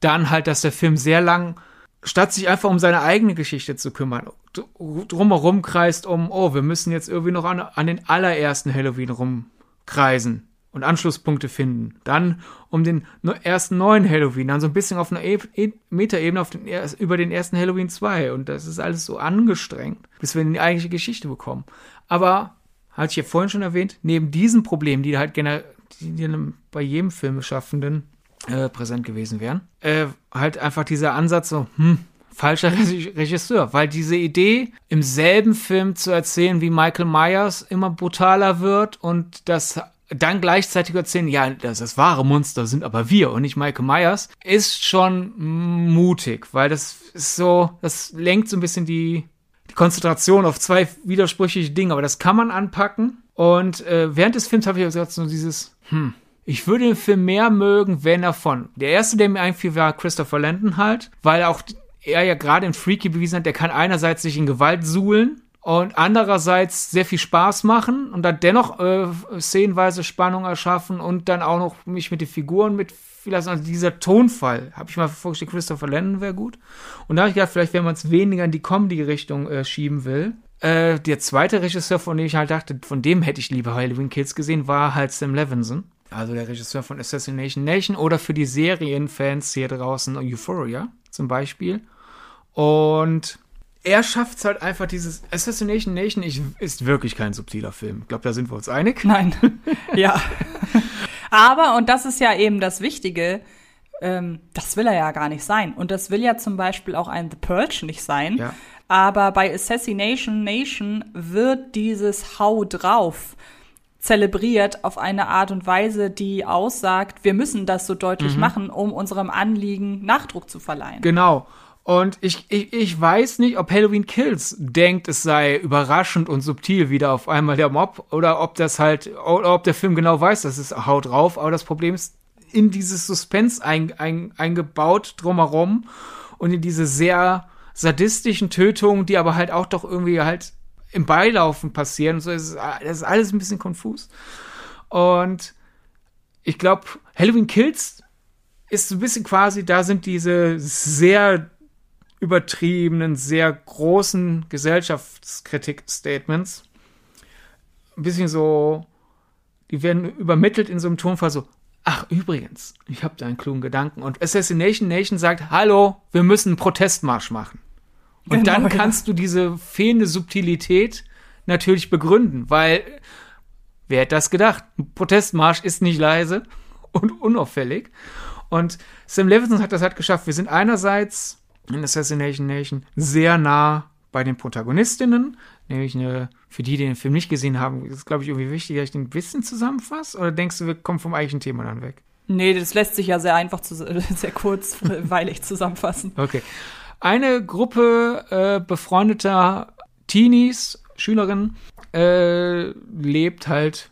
dann halt, dass der Film sehr lang, statt sich einfach um seine eigene Geschichte zu kümmern, drumherum kreist um, oh, wir müssen jetzt irgendwie noch an, an den allerersten Halloween rumkreisen und Anschlusspunkte finden. Dann um den ersten neuen Halloween, dann so ein bisschen auf einer e e Metaebene auf den, über den ersten Halloween 2. Und das ist alles so angestrengt, bis wir in die eigentliche Geschichte bekommen. Aber, hatte ich ja vorhin schon erwähnt, neben diesen Problemen, die halt generell die, die bei jedem Filmeschaffenden äh, präsent gewesen wären. Äh, halt einfach dieser Ansatz so, hm, falscher Regisseur, weil diese Idee, im selben Film zu erzählen, wie Michael Myers immer brutaler wird und das dann gleichzeitig erzählen, ja, das, das wahre Monster sind aber wir und nicht Michael Myers, ist schon mutig, weil das ist so, das lenkt so ein bisschen die, die Konzentration auf zwei widersprüchliche Dinge, aber das kann man anpacken. Und äh, während des Films habe ich gesagt, so dieses, hm, ich würde den Film mehr mögen, wenn er von. Der erste, der mir einfiel, war Christopher Landon halt, weil auch er ja gerade in Freaky bewiesen hat, der kann einerseits sich in Gewalt suhlen und andererseits sehr viel Spaß machen und dann dennoch äh, szenenweise Spannung erschaffen und dann auch noch mich mit den Figuren mit vielleicht also dieser Tonfall, habe ich mal vorgestellt, Christopher Lennon wäre gut. Und da habe ich gedacht, vielleicht, wenn man es weniger in die Comedy-Richtung äh, schieben will. Äh, der zweite Regisseur, von dem ich halt dachte, von dem hätte ich lieber Halloween Kids gesehen, war halt Sam Levinson. Also der Regisseur von Assassination Nation oder für die Serienfans hier draußen Euphoria zum Beispiel. Und er schafft es halt einfach, dieses Assassination Nation ich, ist wirklich kein subtiler Film. Ich glaube, da sind wir uns einig. Nein. [LAUGHS] ja. Aber, und das ist ja eben das Wichtige, ähm, das will er ja gar nicht sein. Und das will ja zum Beispiel auch ein The Purge nicht sein. Ja. Aber bei Assassination Nation wird dieses Hau drauf zelebriert auf eine Art und Weise, die aussagt, wir müssen das so deutlich mhm. machen, um unserem Anliegen Nachdruck zu verleihen. Genau. Und ich, ich, ich weiß nicht, ob Halloween Kills denkt, es sei überraschend und subtil wieder auf einmal der Mob oder ob das halt, oder ob der Film genau weiß, dass es haut drauf. Aber das Problem ist, in dieses Suspense ein, ein, eingebaut drumherum und in diese sehr sadistischen Tötungen, die aber halt auch doch irgendwie halt im Beilaufen passieren. So ist, das ist alles ein bisschen konfus. Und ich glaube, Halloween Kills ist so ein bisschen quasi, da sind diese sehr übertriebenen, sehr großen Gesellschaftskritik-Statements. Ein bisschen so, die werden übermittelt in so einem Tonfall so, ach übrigens, ich habe da einen klugen Gedanken. Und Assassination Nation sagt, hallo, wir müssen einen Protestmarsch machen. Und genau, dann kannst ja. du diese fehlende Subtilität natürlich begründen, weil wer hätte das gedacht? Ein Protestmarsch ist nicht leise und unauffällig. Und Sam Levinson hat das halt geschafft. Wir sind einerseits in Assassination Nation sehr nah bei den Protagonistinnen, nämlich eine, für die, die den Film nicht gesehen haben, ist, glaube ich, irgendwie wichtig, dass ich den ein bisschen zusammenfasse, oder denkst du, wir kommen vom eigentlichen Thema dann weg? Nee, das lässt sich ja sehr einfach, zu, [LAUGHS] sehr kurzweilig zusammenfassen. Okay. Eine Gruppe äh, befreundeter Teenies, Schülerinnen, äh, lebt halt,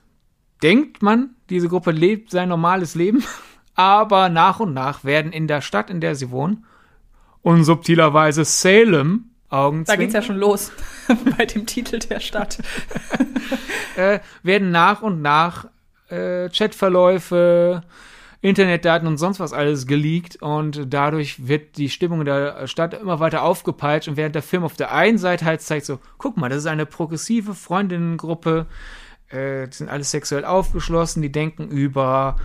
denkt man, diese Gruppe lebt sein normales Leben, [LAUGHS] aber nach und nach werden in der Stadt, in der sie wohnen, unsubtilerweise Salem Augen Da geht's ja schon los [LAUGHS] bei dem Titel der Stadt. [LAUGHS] äh, werden nach und nach äh, Chatverläufe, Internetdaten und sonst was alles geleakt und dadurch wird die Stimmung in der Stadt immer weiter aufgepeitscht und während der Film auf der einen Seite halt zeigt so, guck mal, das ist eine progressive Freundinnengruppe, äh, die sind alles sexuell aufgeschlossen, die denken über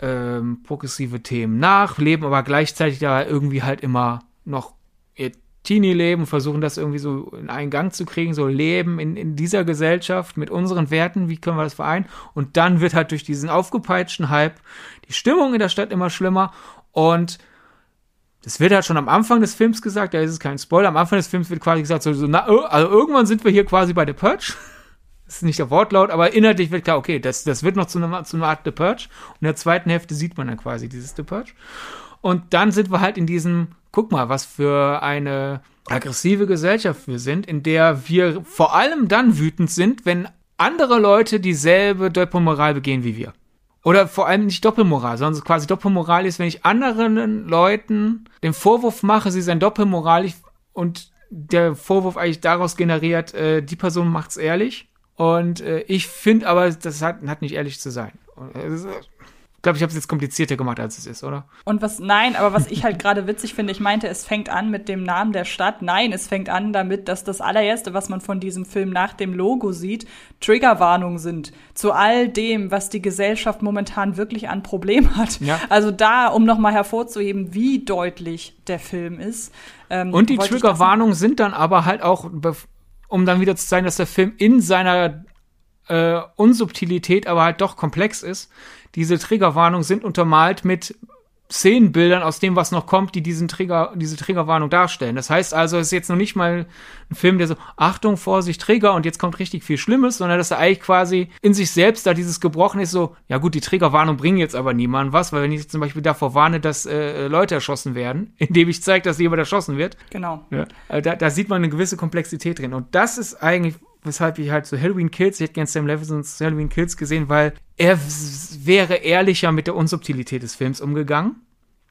ähm, progressive Themen nach, leben aber gleichzeitig da irgendwie halt immer noch ihr Teenie-Leben, versuchen das irgendwie so in einen Gang zu kriegen, so leben in, in dieser Gesellschaft mit unseren Werten, wie können wir das vereinen? Und dann wird halt durch diesen aufgepeitschten Hype die Stimmung in der Stadt immer schlimmer und das wird halt schon am Anfang des Films gesagt, da ist es kein Spoiler, am Anfang des Films wird quasi gesagt, so, so na, also irgendwann sind wir hier quasi bei The Purge. [LAUGHS] Das ist nicht der Wortlaut, aber inhaltlich wird klar, okay, das, das wird noch zu einer, zu einer Art The Purge. Und in der zweiten Hälfte sieht man dann quasi dieses The Purge. Und dann sind wir halt in diesem, guck mal, was für eine aggressive Gesellschaft wir sind, in der wir vor allem dann wütend sind, wenn andere Leute dieselbe Doppelmoral begehen wie wir. Oder vor allem nicht Doppelmoral, sondern quasi Doppelmoral ist, wenn ich anderen Leuten den Vorwurf mache, sie seien doppelmoralig und der Vorwurf eigentlich daraus generiert, äh, die Person macht's ehrlich. Und äh, ich finde aber, das hat, hat nicht ehrlich zu sein. Und, äh, ich glaube, ich habe es jetzt komplizierter gemacht, als es ist, oder? Und was, nein, aber was ich halt gerade witzig finde, ich meinte, es fängt an mit dem Namen der Stadt. Nein, es fängt an damit, dass das allererste, was man von diesem Film nach dem Logo sieht, Triggerwarnungen sind. Zu all dem, was die Gesellschaft momentan wirklich an Problemen hat. Ja. Also da, um nochmal hervorzuheben, wie deutlich der Film ist. Ähm, Und die Triggerwarnungen sind dann aber halt auch, um dann wieder zu zeigen, dass der Film in seiner äh, Unsubtilität aber halt doch komplex ist diese Triggerwarnungen sind untermalt mit Szenenbildern aus dem, was noch kommt, die diesen Trigger, diese Triggerwarnung darstellen. Das heißt also, es ist jetzt noch nicht mal ein Film, der so, Achtung, Vorsicht, Trigger und jetzt kommt richtig viel Schlimmes, sondern dass er eigentlich quasi in sich selbst da dieses gebrochen ist, so, ja gut, die Triggerwarnung bringen jetzt aber niemandem was, weil wenn ich zum Beispiel davor warne, dass äh, Leute erschossen werden, [LAUGHS] indem ich zeige, dass jemand erschossen wird. Genau. Ja, äh, da, da sieht man eine gewisse Komplexität drin. Und das ist eigentlich weshalb ich halt so Halloween Kills, ich hätte gern Sam Levinsons Halloween Kills gesehen, weil er wäre ehrlicher mit der Unsubtilität des Films umgegangen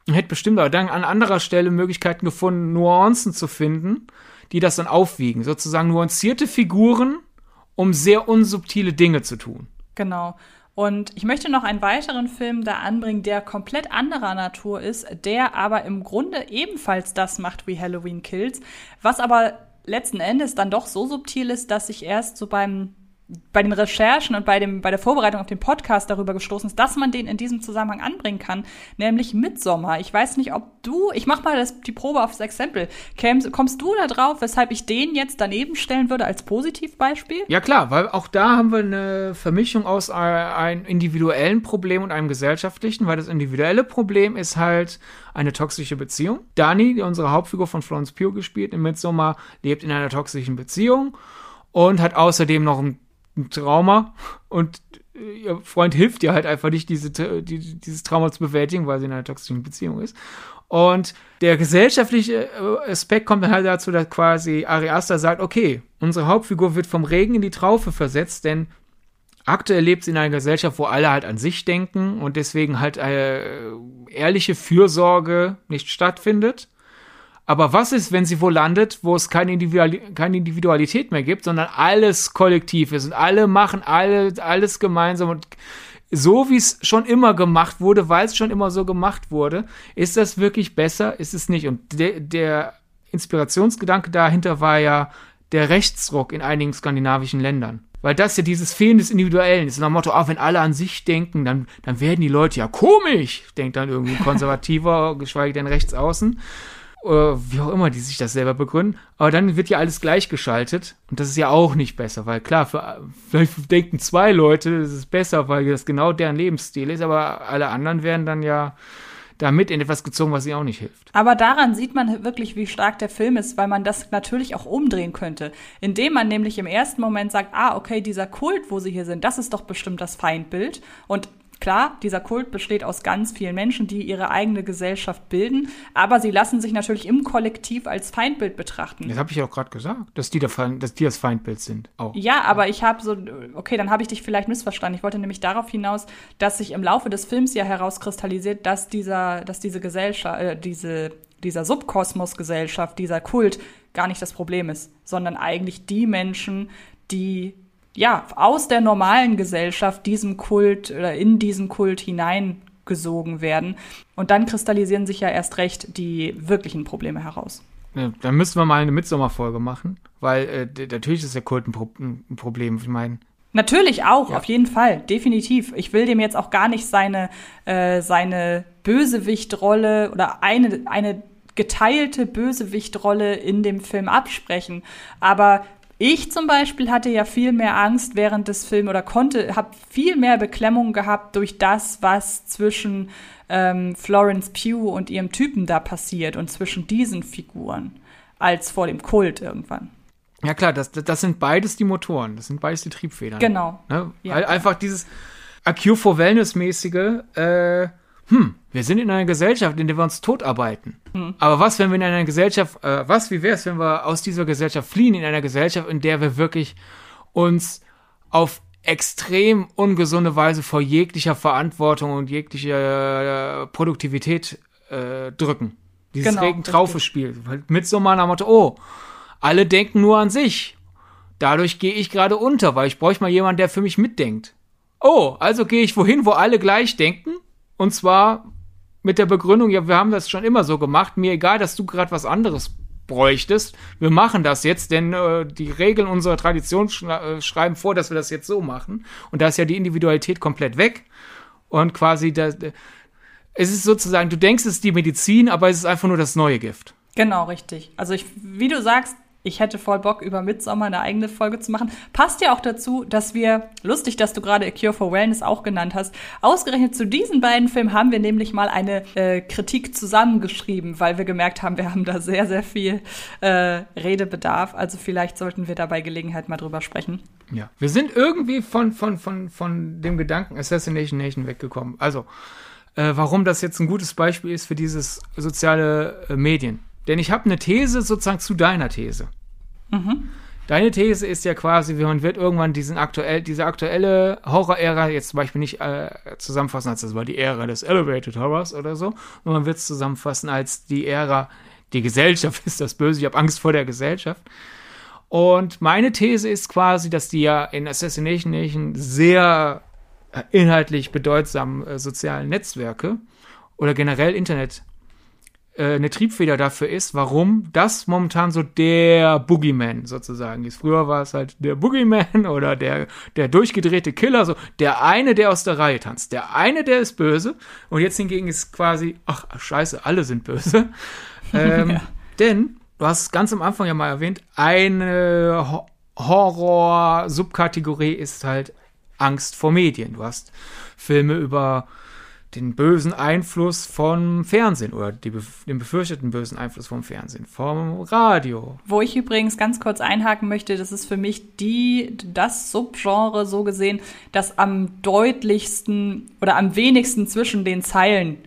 und hätte bestimmt auch dann an anderer Stelle Möglichkeiten gefunden, Nuancen zu finden, die das dann aufwiegen. Sozusagen nuancierte Figuren, um sehr unsubtile Dinge zu tun. Genau. Und ich möchte noch einen weiteren Film da anbringen, der komplett anderer Natur ist, der aber im Grunde ebenfalls das macht wie Halloween Kills, was aber letzten Endes dann doch so subtil ist, dass ich erst so beim bei den Recherchen und bei, dem, bei der Vorbereitung auf den Podcast darüber gestoßen ist, dass man den in diesem Zusammenhang anbringen kann, nämlich Midsommer. Ich weiß nicht, ob du, ich mach mal das, die Probe aufs Exempel. Kämst, kommst du da drauf, weshalb ich den jetzt daneben stellen würde als Positivbeispiel? Ja klar, weil auch da haben wir eine Vermischung aus einem individuellen Problem und einem gesellschaftlichen, weil das individuelle Problem ist halt eine toxische Beziehung. Dani, die unsere Hauptfigur von Florence Pugh gespielt in Midsommer, lebt in einer toxischen Beziehung und hat außerdem noch ein ein Trauma und ihr Freund hilft ihr halt einfach nicht, diese, die, dieses Trauma zu bewältigen, weil sie in einer toxischen Beziehung ist. Und der gesellschaftliche äh, Aspekt kommt dann halt dazu, dass quasi Ari Aster sagt, okay, unsere Hauptfigur wird vom Regen in die Traufe versetzt, denn aktuell lebt sie in einer Gesellschaft, wo alle halt an sich denken und deswegen halt äh, ehrliche Fürsorge nicht stattfindet. Aber was ist, wenn sie wo landet, wo es keine, Individuali keine Individualität mehr gibt, sondern alles kollektiv ist und alle machen alle, alles gemeinsam und so wie es schon immer gemacht wurde, weil es schon immer so gemacht wurde, ist das wirklich besser? Ist es nicht? Und de der Inspirationsgedanke dahinter war ja der Rechtsruck in einigen skandinavischen Ländern. Weil das ja dieses Fehlen des Individuellen ist. Nach dem Motto, auch wenn alle an sich denken, dann, dann werden die Leute ja komisch, denkt dann irgendwie ein Konservativer, [LAUGHS] geschweige denn Rechtsaußen oder wie auch immer die sich das selber begründen. Aber dann wird ja alles gleichgeschaltet und das ist ja auch nicht besser, weil klar, für, vielleicht denken zwei Leute, das ist besser, weil das genau deren Lebensstil ist, aber alle anderen werden dann ja damit in etwas gezogen, was ihnen auch nicht hilft. Aber daran sieht man wirklich, wie stark der Film ist, weil man das natürlich auch umdrehen könnte. Indem man nämlich im ersten Moment sagt, ah, okay, dieser Kult, wo sie hier sind, das ist doch bestimmt das Feindbild. Und Klar, dieser Kult besteht aus ganz vielen Menschen, die ihre eigene Gesellschaft bilden, aber sie lassen sich natürlich im Kollektiv als Feindbild betrachten. Das habe ich ja auch gerade gesagt, dass die, der, dass die das Feindbild sind. Auch. Ja, aber ich habe so, okay, dann habe ich dich vielleicht missverstanden. Ich wollte nämlich darauf hinaus, dass sich im Laufe des Films ja herauskristallisiert, dass dieser, dass diese Gesellschaft, äh, diese dieser Subkosmos-Gesellschaft, dieser Kult gar nicht das Problem ist, sondern eigentlich die Menschen, die ja, aus der normalen Gesellschaft diesem Kult oder in diesen Kult hineingesogen werden. Und dann kristallisieren sich ja erst recht die wirklichen Probleme heraus. Ja, dann müssen wir mal eine Mitsommerfolge machen, weil äh, natürlich ist der Kult ein, Pro ein Problem. Ich meine, Natürlich auch, ja. auf jeden Fall, definitiv. Ich will dem jetzt auch gar nicht seine, äh, seine Bösewichtrolle oder eine, eine geteilte Bösewichtrolle in dem Film absprechen. Aber ich zum Beispiel hatte ja viel mehr Angst während des Films oder konnte, habe viel mehr Beklemmung gehabt durch das, was zwischen ähm, Florence Pugh und ihrem Typen da passiert und zwischen diesen Figuren, als vor dem Kult irgendwann. Ja klar, das, das sind beides die Motoren, das sind beides die Triebfedern. Genau. Ne? Ja, Einfach dieses A Cure for Wellness-mäßige, äh, hm, wir sind in einer Gesellschaft, in der wir uns totarbeiten. Mhm. Aber was, wenn wir in einer Gesellschaft, äh, was, wie wäre es, wenn wir aus dieser Gesellschaft fliehen, in einer Gesellschaft, in der wir wirklich uns auf extrem ungesunde Weise vor jeglicher Verantwortung und jeglicher äh, Produktivität äh, drücken. Dieses genau, Regen-Traufe-Spiel. Mit so meiner Motto, oh, alle denken nur an sich. Dadurch gehe ich gerade unter, weil ich bräuchte mal jemanden, der für mich mitdenkt. Oh, also gehe ich wohin, wo alle gleich denken? Und zwar mit der Begründung, ja, wir haben das schon immer so gemacht, mir egal, dass du gerade was anderes bräuchtest. Wir machen das jetzt, denn äh, die Regeln unserer Tradition sch äh, schreiben vor, dass wir das jetzt so machen. Und da ist ja die Individualität komplett weg. Und quasi, das, es ist sozusagen, du denkst, es ist die Medizin, aber es ist einfach nur das neue Gift. Genau, richtig. Also ich, wie du sagst, ich hätte voll Bock, über Midsommer eine eigene Folge zu machen. Passt ja auch dazu, dass wir, lustig, dass du gerade A Cure for Wellness auch genannt hast, ausgerechnet zu diesen beiden Filmen haben wir nämlich mal eine äh, Kritik zusammengeschrieben, weil wir gemerkt haben, wir haben da sehr, sehr viel äh, Redebedarf. Also vielleicht sollten wir dabei Gelegenheit mal drüber sprechen. Ja, wir sind irgendwie von, von, von, von dem Gedanken Assassination Nation weggekommen. Also, äh, warum das jetzt ein gutes Beispiel ist für dieses soziale äh, Medien denn ich habe eine These sozusagen zu deiner These. Mhm. Deine These ist ja quasi, man wird irgendwann diesen aktuell, diese aktuelle Horror-Ära jetzt zum Beispiel nicht äh, zusammenfassen als das war die Ära des Elevated Horrors oder so, sondern man wird es zusammenfassen als die Ära die Gesellschaft [LAUGHS] ist das Böse, ich habe Angst vor der Gesellschaft. Und meine These ist quasi, dass die ja in Assassination Nation sehr äh, inhaltlich bedeutsamen äh, sozialen Netzwerke oder generell Internet äh, eine Triebfeder dafür ist, warum das momentan so der Boogeyman sozusagen ist. Früher war es halt der Boogeyman [LAUGHS] oder der, der durchgedrehte Killer, so der eine, der aus der Reihe tanzt, der eine, der ist böse und jetzt hingegen ist quasi, ach scheiße, alle sind böse. [LAUGHS] Ähm, ja. Denn, du hast es ganz am Anfang ja mal erwähnt, eine Ho Horror-Subkategorie ist halt Angst vor Medien. Du hast Filme über den bösen Einfluss vom Fernsehen oder die, den befürchteten bösen Einfluss vom Fernsehen, vom Radio. Wo ich übrigens ganz kurz einhaken möchte, das ist für mich die, das Subgenre so gesehen, das am deutlichsten oder am wenigsten zwischen den Zeilen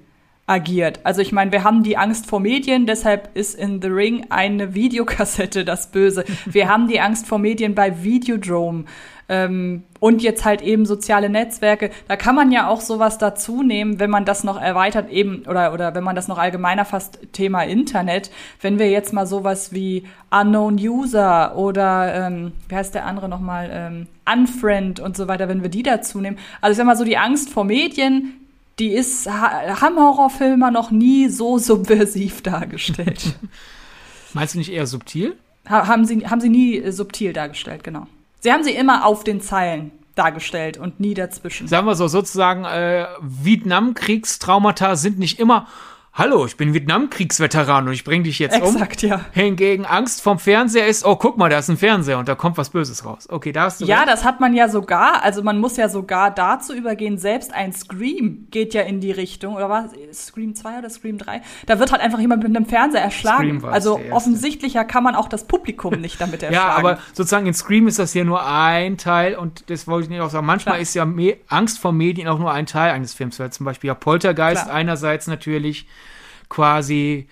agiert. Also ich meine, wir haben die Angst vor Medien, deshalb ist in The Ring eine Videokassette [LAUGHS] das Böse. Wir haben die Angst vor Medien bei Videodrome. Ähm, und jetzt halt eben soziale Netzwerke. Da kann man ja auch sowas dazu nehmen, wenn man das noch erweitert eben oder oder wenn man das noch allgemeiner fasst Thema Internet. Wenn wir jetzt mal sowas wie Unknown User oder ähm, wie heißt der andere nochmal ähm, Unfriend und so weiter, wenn wir die dazu nehmen. Also ich sag mal so die Angst vor Medien, die ist haben Horrorfilmer noch nie so subversiv dargestellt. [LAUGHS] Meinst du nicht eher subtil? Ha haben sie haben sie nie äh, subtil dargestellt, genau. Sie haben sie immer auf den Zeilen dargestellt und nie dazwischen. Sagen wir so, sozusagen, äh, Vietnamkriegstraumata sind nicht immer Hallo, ich bin Vietnamkriegsveteran und ich bringe dich jetzt Exakt, um. Ja. Hingegen Angst vom Fernseher ist, oh, guck mal, da ist ein Fernseher und da kommt was Böses raus. Okay, da hast du. Ja, recht. das hat man ja sogar, also man muss ja sogar dazu übergehen, selbst ein Scream geht ja in die Richtung, oder was? Scream 2 oder Scream 3? Da wird halt einfach jemand mit einem Fernseher erschlagen. Also offensichtlicher kann man auch das Publikum nicht damit [LAUGHS] erschlagen. ja, aber sozusagen in Scream ist das hier nur ein Teil und das wollte ich nicht auch sagen. Manchmal Klar. ist ja Angst vor Medien auch nur ein Teil eines Films, weil zum Beispiel ja Poltergeist Klar. einerseits natürlich quasi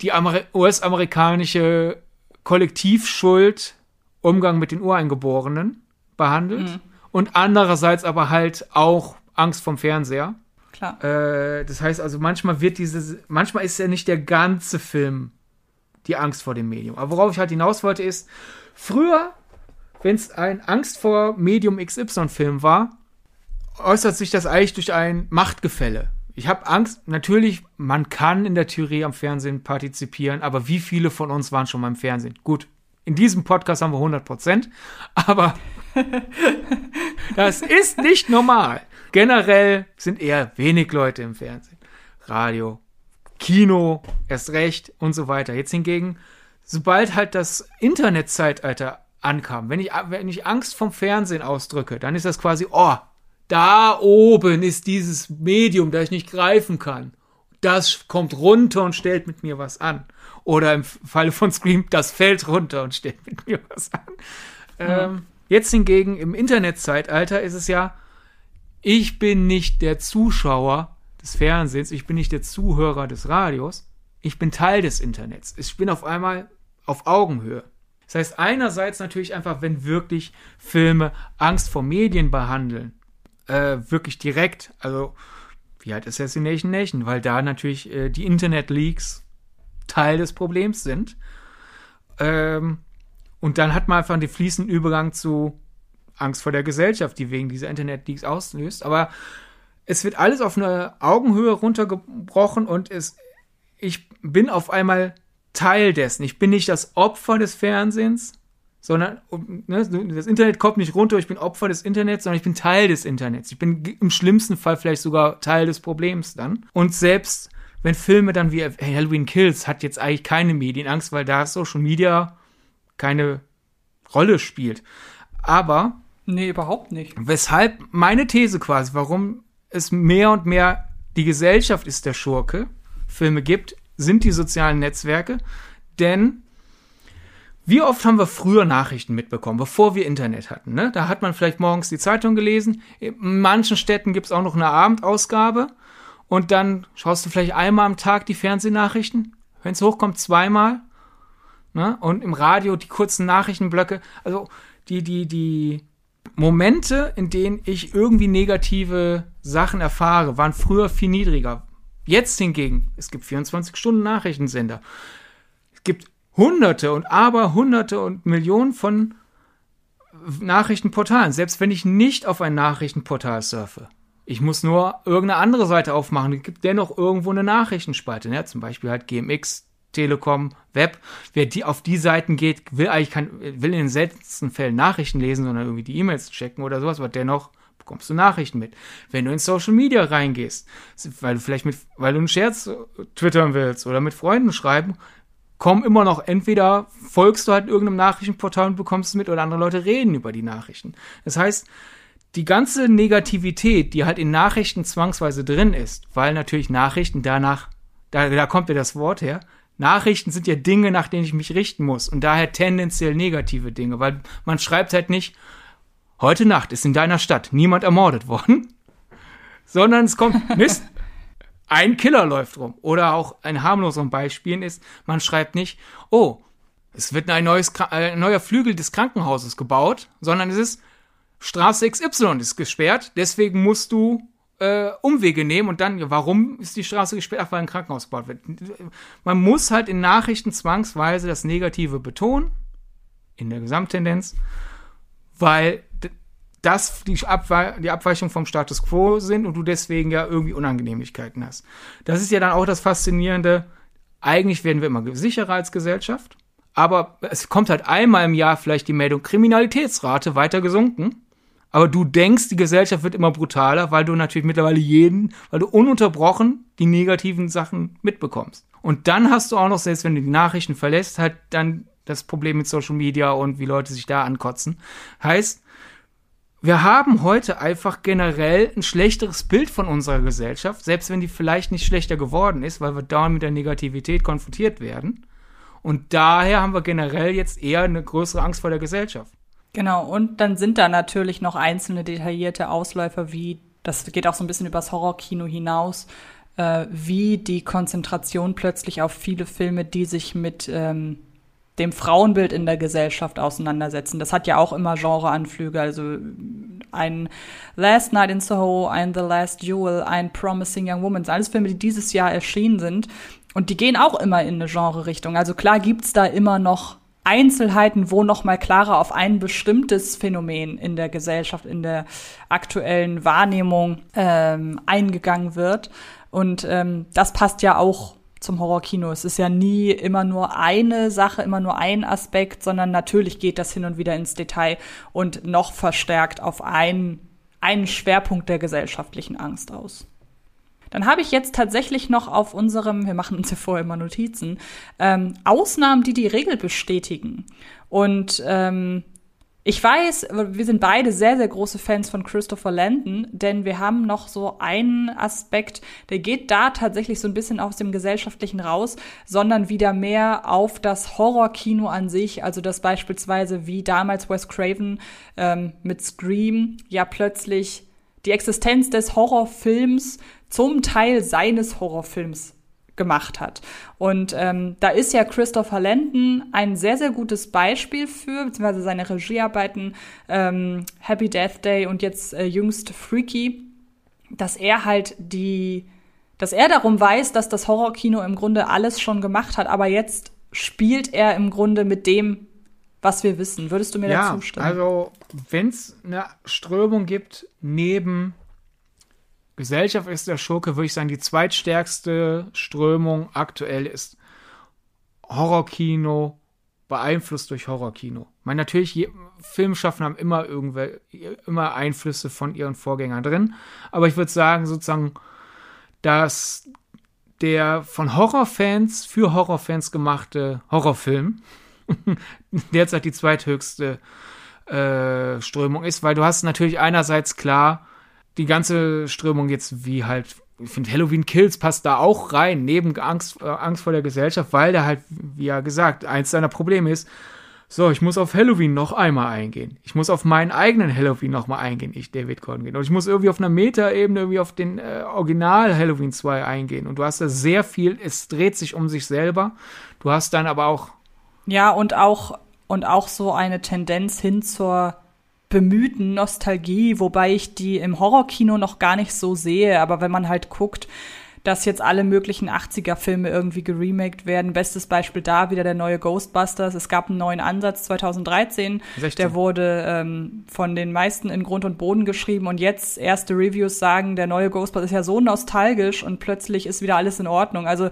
die US-amerikanische Kollektivschuld, Umgang mit den Ureingeborenen behandelt mhm. und andererseits aber halt auch Angst vom Fernseher. Klar. Äh, das heißt also, manchmal wird dieses, manchmal ist ja nicht der ganze Film die Angst vor dem Medium. Aber worauf ich halt hinaus wollte, ist, früher, wenn es ein Angst vor Medium XY-Film war, äußert sich das eigentlich durch ein Machtgefälle. Ich habe Angst, natürlich, man kann in der Theorie am Fernsehen partizipieren, aber wie viele von uns waren schon mal im Fernsehen? Gut, in diesem Podcast haben wir 100 Prozent, aber [LAUGHS] das ist nicht normal. Generell sind eher wenig Leute im Fernsehen. Radio, Kino, erst recht und so weiter. Jetzt hingegen, sobald halt das Internetzeitalter ankam, wenn ich, wenn ich Angst vom Fernsehen ausdrücke, dann ist das quasi, oh, da oben ist dieses Medium, das ich nicht greifen kann. Das kommt runter und stellt mit mir was an. Oder im Falle von Scream, das fällt runter und stellt mit mir was an. Mhm. Ähm, jetzt hingegen im Internetzeitalter ist es ja, ich bin nicht der Zuschauer des Fernsehens, ich bin nicht der Zuhörer des Radios, ich bin Teil des Internets. Ich bin auf einmal auf Augenhöhe. Das heißt, einerseits natürlich einfach, wenn wirklich Filme Angst vor Medien behandeln, äh, wirklich direkt, also wie halt Assassination Nation, weil da natürlich äh, die Internet-Leaks Teil des Problems sind. Ähm, und dann hat man einfach den fließenden Übergang zu Angst vor der Gesellschaft, die wegen dieser Internet-Leaks auslöst. Aber es wird alles auf eine Augenhöhe runtergebrochen und es, ich bin auf einmal Teil dessen. Ich bin nicht das Opfer des Fernsehens, sondern ne, das Internet kommt nicht runter, ich bin Opfer des Internets, sondern ich bin Teil des Internets. Ich bin im schlimmsten Fall vielleicht sogar Teil des Problems dann. Und selbst wenn Filme dann wie Halloween Kills hat jetzt eigentlich keine Medienangst, weil da Social Media keine Rolle spielt. Aber nee, überhaupt nicht. Weshalb meine These quasi, warum es mehr und mehr die Gesellschaft ist der Schurke, Filme gibt, sind die sozialen Netzwerke, denn wie oft haben wir früher Nachrichten mitbekommen, bevor wir Internet hatten? Ne? Da hat man vielleicht morgens die Zeitung gelesen. In manchen Städten gibt es auch noch eine Abendausgabe. Und dann schaust du vielleicht einmal am Tag die Fernsehnachrichten. Wenn es hochkommt, zweimal. Ne? Und im Radio die kurzen Nachrichtenblöcke. Also die, die, die Momente, in denen ich irgendwie negative Sachen erfahre, waren früher viel niedriger. Jetzt hingegen, es gibt 24 Stunden Nachrichtensender. Es gibt hunderte und aber hunderte und Millionen von Nachrichtenportalen. Selbst wenn ich nicht auf ein Nachrichtenportal surfe. Ich muss nur irgendeine andere Seite aufmachen. Es gibt dennoch irgendwo eine Nachrichtenspalte. Ne? Zum Beispiel halt GMX, Telekom, Web. Wer die auf die Seiten geht, will eigentlich kein, will in den seltensten Fällen Nachrichten lesen, sondern irgendwie die E-Mails checken oder sowas, aber dennoch bekommst du Nachrichten mit. Wenn du in Social Media reingehst, weil du vielleicht mit, weil du einen Scherz twittern willst oder mit Freunden schreiben, kommen immer noch entweder folgst du halt irgendeinem Nachrichtenportal und bekommst es mit oder andere Leute reden über die Nachrichten. Das heißt, die ganze Negativität, die halt in Nachrichten zwangsweise drin ist, weil natürlich Nachrichten danach, da, da kommt ja das Wort her, Nachrichten sind ja Dinge, nach denen ich mich richten muss und daher tendenziell negative Dinge, weil man schreibt halt nicht, heute Nacht ist in deiner Stadt niemand ermordet worden, [LAUGHS] sondern es kommt, Mist, ein Killer läuft rum. Oder auch ein harmloseres Beispiel ist, man schreibt nicht, oh, es wird ein, neues, äh, ein neuer Flügel des Krankenhauses gebaut, sondern es ist, Straße XY ist gesperrt, deswegen musst du äh, Umwege nehmen und dann, warum ist die Straße gesperrt? Ach, weil ein Krankenhaus gebaut wird. Man muss halt in Nachrichten zwangsweise das Negative betonen, in der Gesamttendenz, weil das die, Abwe die Abweichung vom Status quo sind und du deswegen ja irgendwie Unangenehmigkeiten hast. Das ist ja dann auch das Faszinierende. Eigentlich werden wir immer sicherer als Gesellschaft, aber es kommt halt einmal im Jahr vielleicht die Meldung Kriminalitätsrate weiter gesunken. Aber du denkst, die Gesellschaft wird immer brutaler, weil du natürlich mittlerweile jeden, weil du ununterbrochen die negativen Sachen mitbekommst. Und dann hast du auch noch, selbst wenn du die Nachrichten verlässt, halt dann das Problem mit Social Media und wie Leute sich da ankotzen. Heißt, wir haben heute einfach generell ein schlechteres Bild von unserer Gesellschaft, selbst wenn die vielleicht nicht schlechter geworden ist, weil wir dauernd mit der Negativität konfrontiert werden. Und daher haben wir generell jetzt eher eine größere Angst vor der Gesellschaft. Genau, und dann sind da natürlich noch einzelne detaillierte Ausläufer, wie, das geht auch so ein bisschen übers Horrorkino hinaus, äh, wie die Konzentration plötzlich auf viele Filme, die sich mit ähm, dem Frauenbild in der Gesellschaft auseinandersetzen. Das hat ja auch immer Genreanflüge, also ein Last Night in Soho, ein The Last Jewel, ein Promising Young Woman, alles Filme, die dieses Jahr erschienen sind. Und die gehen auch immer in eine Genre-Richtung. Also klar gibt's da immer noch Einzelheiten, wo noch mal klarer auf ein bestimmtes Phänomen in der Gesellschaft, in der aktuellen Wahrnehmung ähm, eingegangen wird. Und ähm, das passt ja auch zum Horrorkino. Es ist ja nie immer nur eine Sache, immer nur ein Aspekt, sondern natürlich geht das hin und wieder ins Detail und noch verstärkt auf einen, einen Schwerpunkt der gesellschaftlichen Angst aus. Dann habe ich jetzt tatsächlich noch auf unserem, wir machen uns ja vorher immer Notizen, ähm, Ausnahmen, die die Regel bestätigen. Und ähm, ich weiß, wir sind beide sehr, sehr große Fans von Christopher Landon, denn wir haben noch so einen Aspekt, der geht da tatsächlich so ein bisschen aus dem Gesellschaftlichen raus, sondern wieder mehr auf das Horrorkino an sich. Also das beispielsweise wie damals Wes Craven ähm, mit Scream ja plötzlich die Existenz des Horrorfilms zum Teil seines Horrorfilms gemacht hat. Und ähm, da ist ja Christopher Landon ein sehr, sehr gutes Beispiel für, beziehungsweise seine Regiearbeiten ähm, Happy Death Day und jetzt äh, jüngst Freaky, dass er halt die, dass er darum weiß, dass das Horrorkino im Grunde alles schon gemacht hat, aber jetzt spielt er im Grunde mit dem, was wir wissen. Würdest du mir ja, dazu stimmen? Also, wenn es eine Strömung gibt neben Gesellschaft ist der Schurke, würde ich sagen, die zweitstärkste Strömung aktuell ist Horrorkino, beeinflusst durch Horrorkino. Ich meine, natürlich, Filmschaffen haben immer irgendwelche, immer Einflüsse von ihren Vorgängern drin, aber ich würde sagen, sozusagen, dass der von Horrorfans für Horrorfans gemachte Horrorfilm [LAUGHS] derzeit die zweithöchste äh, Strömung ist, weil du hast natürlich einerseits klar die ganze Strömung jetzt wie halt, ich finde Halloween Kills passt da auch rein, neben Angst, äh, Angst vor der Gesellschaft, weil da halt, wie ja gesagt, eins seiner Probleme ist, so, ich muss auf Halloween noch einmal eingehen. Ich muss auf meinen eigenen Halloween noch mal eingehen, ich, David Congen. Und ich muss irgendwie auf einer Meta-Ebene irgendwie auf den äh, Original Halloween 2 eingehen. Und du hast da sehr viel, es dreht sich um sich selber. Du hast dann aber auch. Ja, und auch, und auch so eine Tendenz hin zur bemühten Nostalgie, wobei ich die im Horrorkino noch gar nicht so sehe. Aber wenn man halt guckt, dass jetzt alle möglichen 80er-Filme irgendwie geremaked werden. Bestes Beispiel da wieder der neue Ghostbusters. Es gab einen neuen Ansatz 2013. 16. Der wurde ähm, von den meisten in Grund und Boden geschrieben und jetzt erste Reviews sagen, der neue Ghostbusters ist ja so nostalgisch und plötzlich ist wieder alles in Ordnung. Also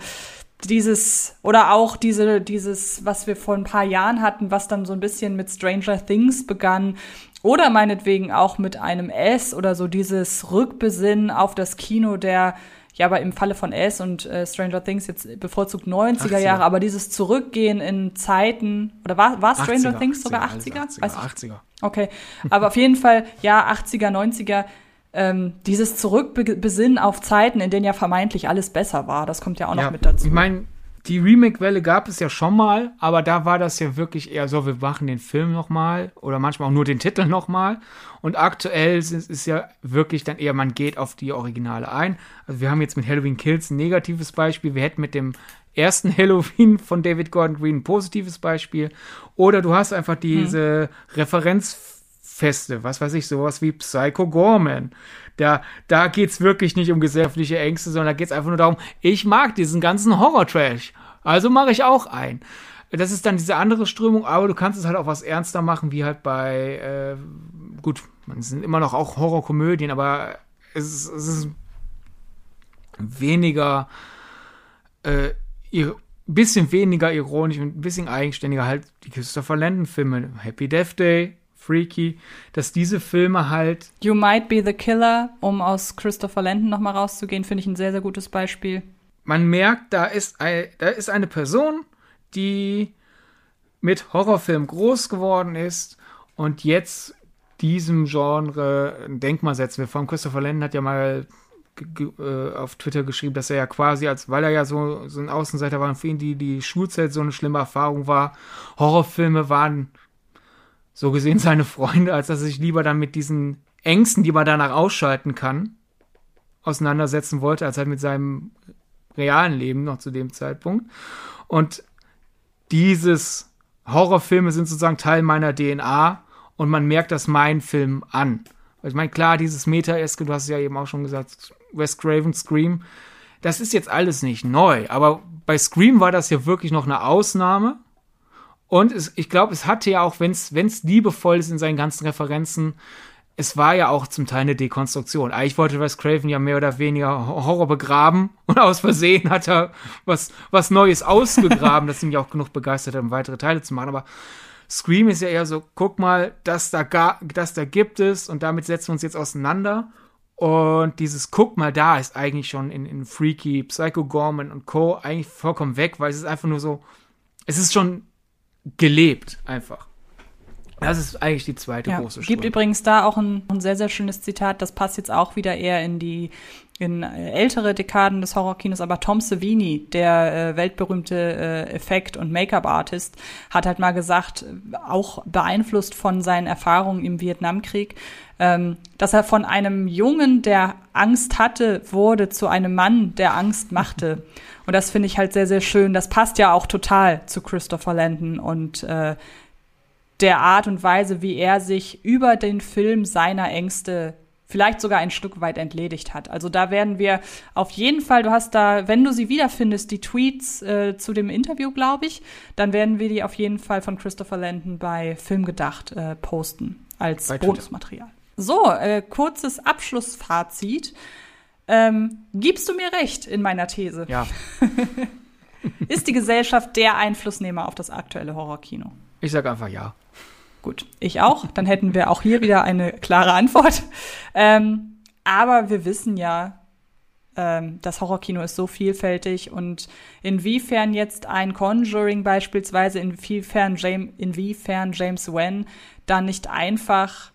dieses oder auch diese dieses was wir vor ein paar Jahren hatten, was dann so ein bisschen mit Stranger Things begann oder meinetwegen auch mit einem S oder so dieses Rückbesinnen auf das Kino der ja, aber im Falle von S und äh, Stranger Things jetzt bevorzugt 90er 80er. Jahre, aber dieses Zurückgehen in Zeiten, oder war, war Stranger 80er, Things sogar 80er? 80er, 80er, 80er. Okay, aber auf jeden Fall, ja, 80er, 90er, ähm, dieses Zurückbesinnen auf Zeiten, in denen ja vermeintlich alles besser war, das kommt ja auch noch mit dazu. Ich meine, die Remake-Welle gab es ja schon mal, aber da war das ja wirklich eher so, wir machen den Film nochmal oder manchmal auch nur den Titel nochmal. Und aktuell ist es ja wirklich dann eher, man geht auf die Originale ein. Also wir haben jetzt mit Halloween Kills ein negatives Beispiel. Wir hätten mit dem ersten [LAUGHS] Halloween von David Gordon Green ein positives Beispiel. Oder du hast einfach diese hm. Referenzfeste, was weiß ich, sowas wie Psycho Gorman. Da, da geht's wirklich nicht um gesellschaftliche Ängste, sondern da geht's einfach nur darum, ich mag diesen ganzen Horror-Trash. Also mache ich auch ein. Das ist dann diese andere Strömung, aber du kannst es halt auch was ernster machen, wie halt bei, äh, gut, es sind immer noch auch Horrorkomödien, aber es ist, es ist weniger, äh, bisschen weniger ironisch und ein bisschen eigenständiger halt die Christopher Landon Filme. Happy Death Day, freaky, dass diese Filme halt. You Might Be the Killer, um aus Christopher Landon nochmal rauszugehen, finde ich ein sehr, sehr gutes Beispiel. Man merkt, da ist, ein, da ist eine Person, die mit Horrorfilm groß geworden ist und jetzt diesem Genre ein Denkmal setzen will. Von Christopher Landon hat ja mal äh, auf Twitter geschrieben, dass er ja quasi, als weil er ja so, so ein Außenseiter war und für ihn die, die Schulzeit so eine schlimme Erfahrung war, Horrorfilme waren so gesehen seine Freunde, als dass er sich lieber dann mit diesen Ängsten, die man danach ausschalten kann, auseinandersetzen wollte, als halt mit seinem realen Leben noch zu dem Zeitpunkt. Und dieses Horrorfilme sind sozusagen Teil meiner DNA und man merkt das meinen Film an. Ich meine, klar, dieses Meta-eske, du hast es ja eben auch schon gesagt, Wes Craven, Scream, das ist jetzt alles nicht neu, aber bei Scream war das ja wirklich noch eine Ausnahme und es, ich glaube, es hatte ja auch, wenn es liebevoll ist in seinen ganzen Referenzen, es war ja auch zum Teil eine Dekonstruktion. Eigentlich wollte Wes Craven ja mehr oder weniger Horror begraben [LAUGHS] und aus Versehen hat er was, was Neues ausgegraben, das ihn ja auch genug begeistert hat, um weitere Teile zu machen. Aber Scream ist ja eher so, guck mal, das da, gar, das da gibt es und damit setzen wir uns jetzt auseinander. Und dieses Guck mal da ist eigentlich schon in, in Freaky, Psycho Gorman und Co. eigentlich vollkommen weg, weil es ist einfach nur so, es ist schon gelebt einfach. Das ist eigentlich die zweite ja, große Spur. Gibt übrigens da auch ein, ein, sehr, sehr schönes Zitat, das passt jetzt auch wieder eher in die in ältere Dekaden des Horrorkinos, aber Tom Savini, der äh, weltberühmte äh, Effekt- und Make-up-Artist, hat halt mal gesagt, auch beeinflusst von seinen Erfahrungen im Vietnamkrieg, ähm, dass er von einem Jungen, der Angst hatte, wurde zu einem Mann, der Angst machte. [LAUGHS] Und das finde ich halt sehr, sehr schön. Das passt ja auch total zu Christopher Landon und äh, der Art und Weise, wie er sich über den Film seiner Ängste vielleicht sogar ein Stück weit entledigt hat. Also da werden wir auf jeden Fall, du hast da, wenn du sie wiederfindest, die Tweets äh, zu dem Interview, glaube ich, dann werden wir die auf jeden Fall von Christopher Landon bei Filmgedacht äh, posten als Bonusmaterial. So, äh, kurzes Abschlussfazit. Ähm, gibst du mir recht in meiner These? Ja. [LAUGHS] Ist die Gesellschaft der Einflussnehmer auf das aktuelle Horrorkino? Ich sage einfach ja. Gut, ich auch. Dann hätten wir auch hier wieder eine klare Antwort. Ähm, aber wir wissen ja, ähm, das Horrorkino ist so vielfältig und inwiefern jetzt ein Conjuring beispielsweise, inwiefern James, inwiefern James Wan dann nicht einfach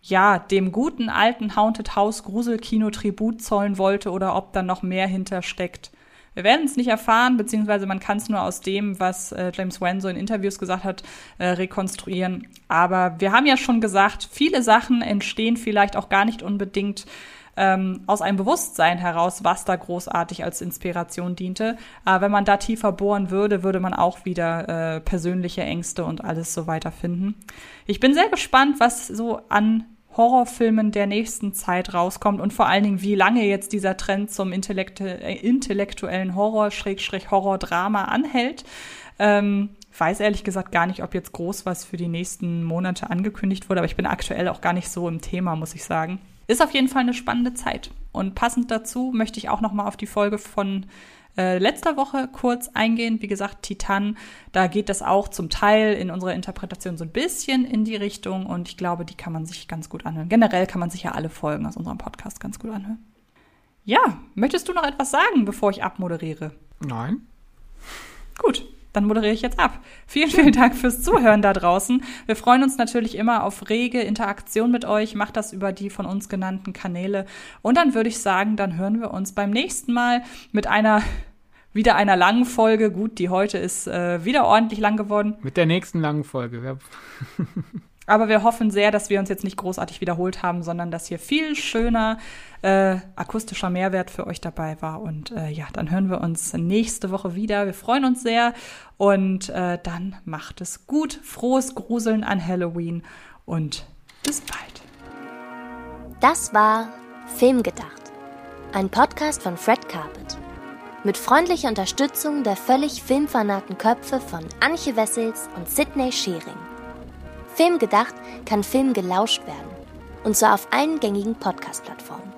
ja, dem guten alten Haunted House Gruselkino Tribut zollen wollte oder ob da noch mehr hintersteckt. Wir werden es nicht erfahren, beziehungsweise man kann es nur aus dem, was äh, James Wan so in Interviews gesagt hat, äh, rekonstruieren. Aber wir haben ja schon gesagt, viele Sachen entstehen vielleicht auch gar nicht unbedingt ähm, aus einem Bewusstsein heraus, was da großartig als Inspiration diente. Aber wenn man da tiefer bohren würde, würde man auch wieder äh, persönliche Ängste und alles so weiter finden. Ich bin sehr gespannt, was so an Horrorfilmen der nächsten Zeit rauskommt und vor allen Dingen, wie lange jetzt dieser Trend zum Intellektu äh, intellektuellen Horror, Schrägstrich Horror-Drama anhält. Ähm, weiß ehrlich gesagt gar nicht, ob jetzt groß was für die nächsten Monate angekündigt wurde, aber ich bin aktuell auch gar nicht so im Thema, muss ich sagen. Ist auf jeden Fall eine spannende Zeit. Und passend dazu möchte ich auch noch mal auf die Folge von äh, letzter Woche kurz eingehen. Wie gesagt, Titan, da geht das auch zum Teil in unserer Interpretation so ein bisschen in die Richtung und ich glaube, die kann man sich ganz gut anhören. Generell kann man sich ja alle Folgen aus unserem Podcast ganz gut anhören. Ja, möchtest du noch etwas sagen, bevor ich abmoderiere? Nein. Gut, dann moderiere ich jetzt ab. Vielen, vielen Dank fürs Zuhören da draußen. Wir freuen uns natürlich immer auf rege Interaktion mit euch. Macht das über die von uns genannten Kanäle. Und dann würde ich sagen, dann hören wir uns beim nächsten Mal mit einer wieder einer langen Folge. Gut, die heute ist äh, wieder ordentlich lang geworden. Mit der nächsten langen Folge. [LAUGHS] Aber wir hoffen sehr, dass wir uns jetzt nicht großartig wiederholt haben, sondern dass hier viel schöner äh, akustischer Mehrwert für euch dabei war. Und äh, ja, dann hören wir uns nächste Woche wieder. Wir freuen uns sehr und äh, dann macht es gut. Frohes Gruseln an Halloween und bis bald. Das war Filmgedacht, ein Podcast von Fred Carpet. Mit freundlicher Unterstützung der völlig filmfanaten Köpfe von Anche Wessels und Sidney Schering. Film gedacht kann Film gelauscht werden. Und zwar auf allen gängigen Podcast-Plattformen.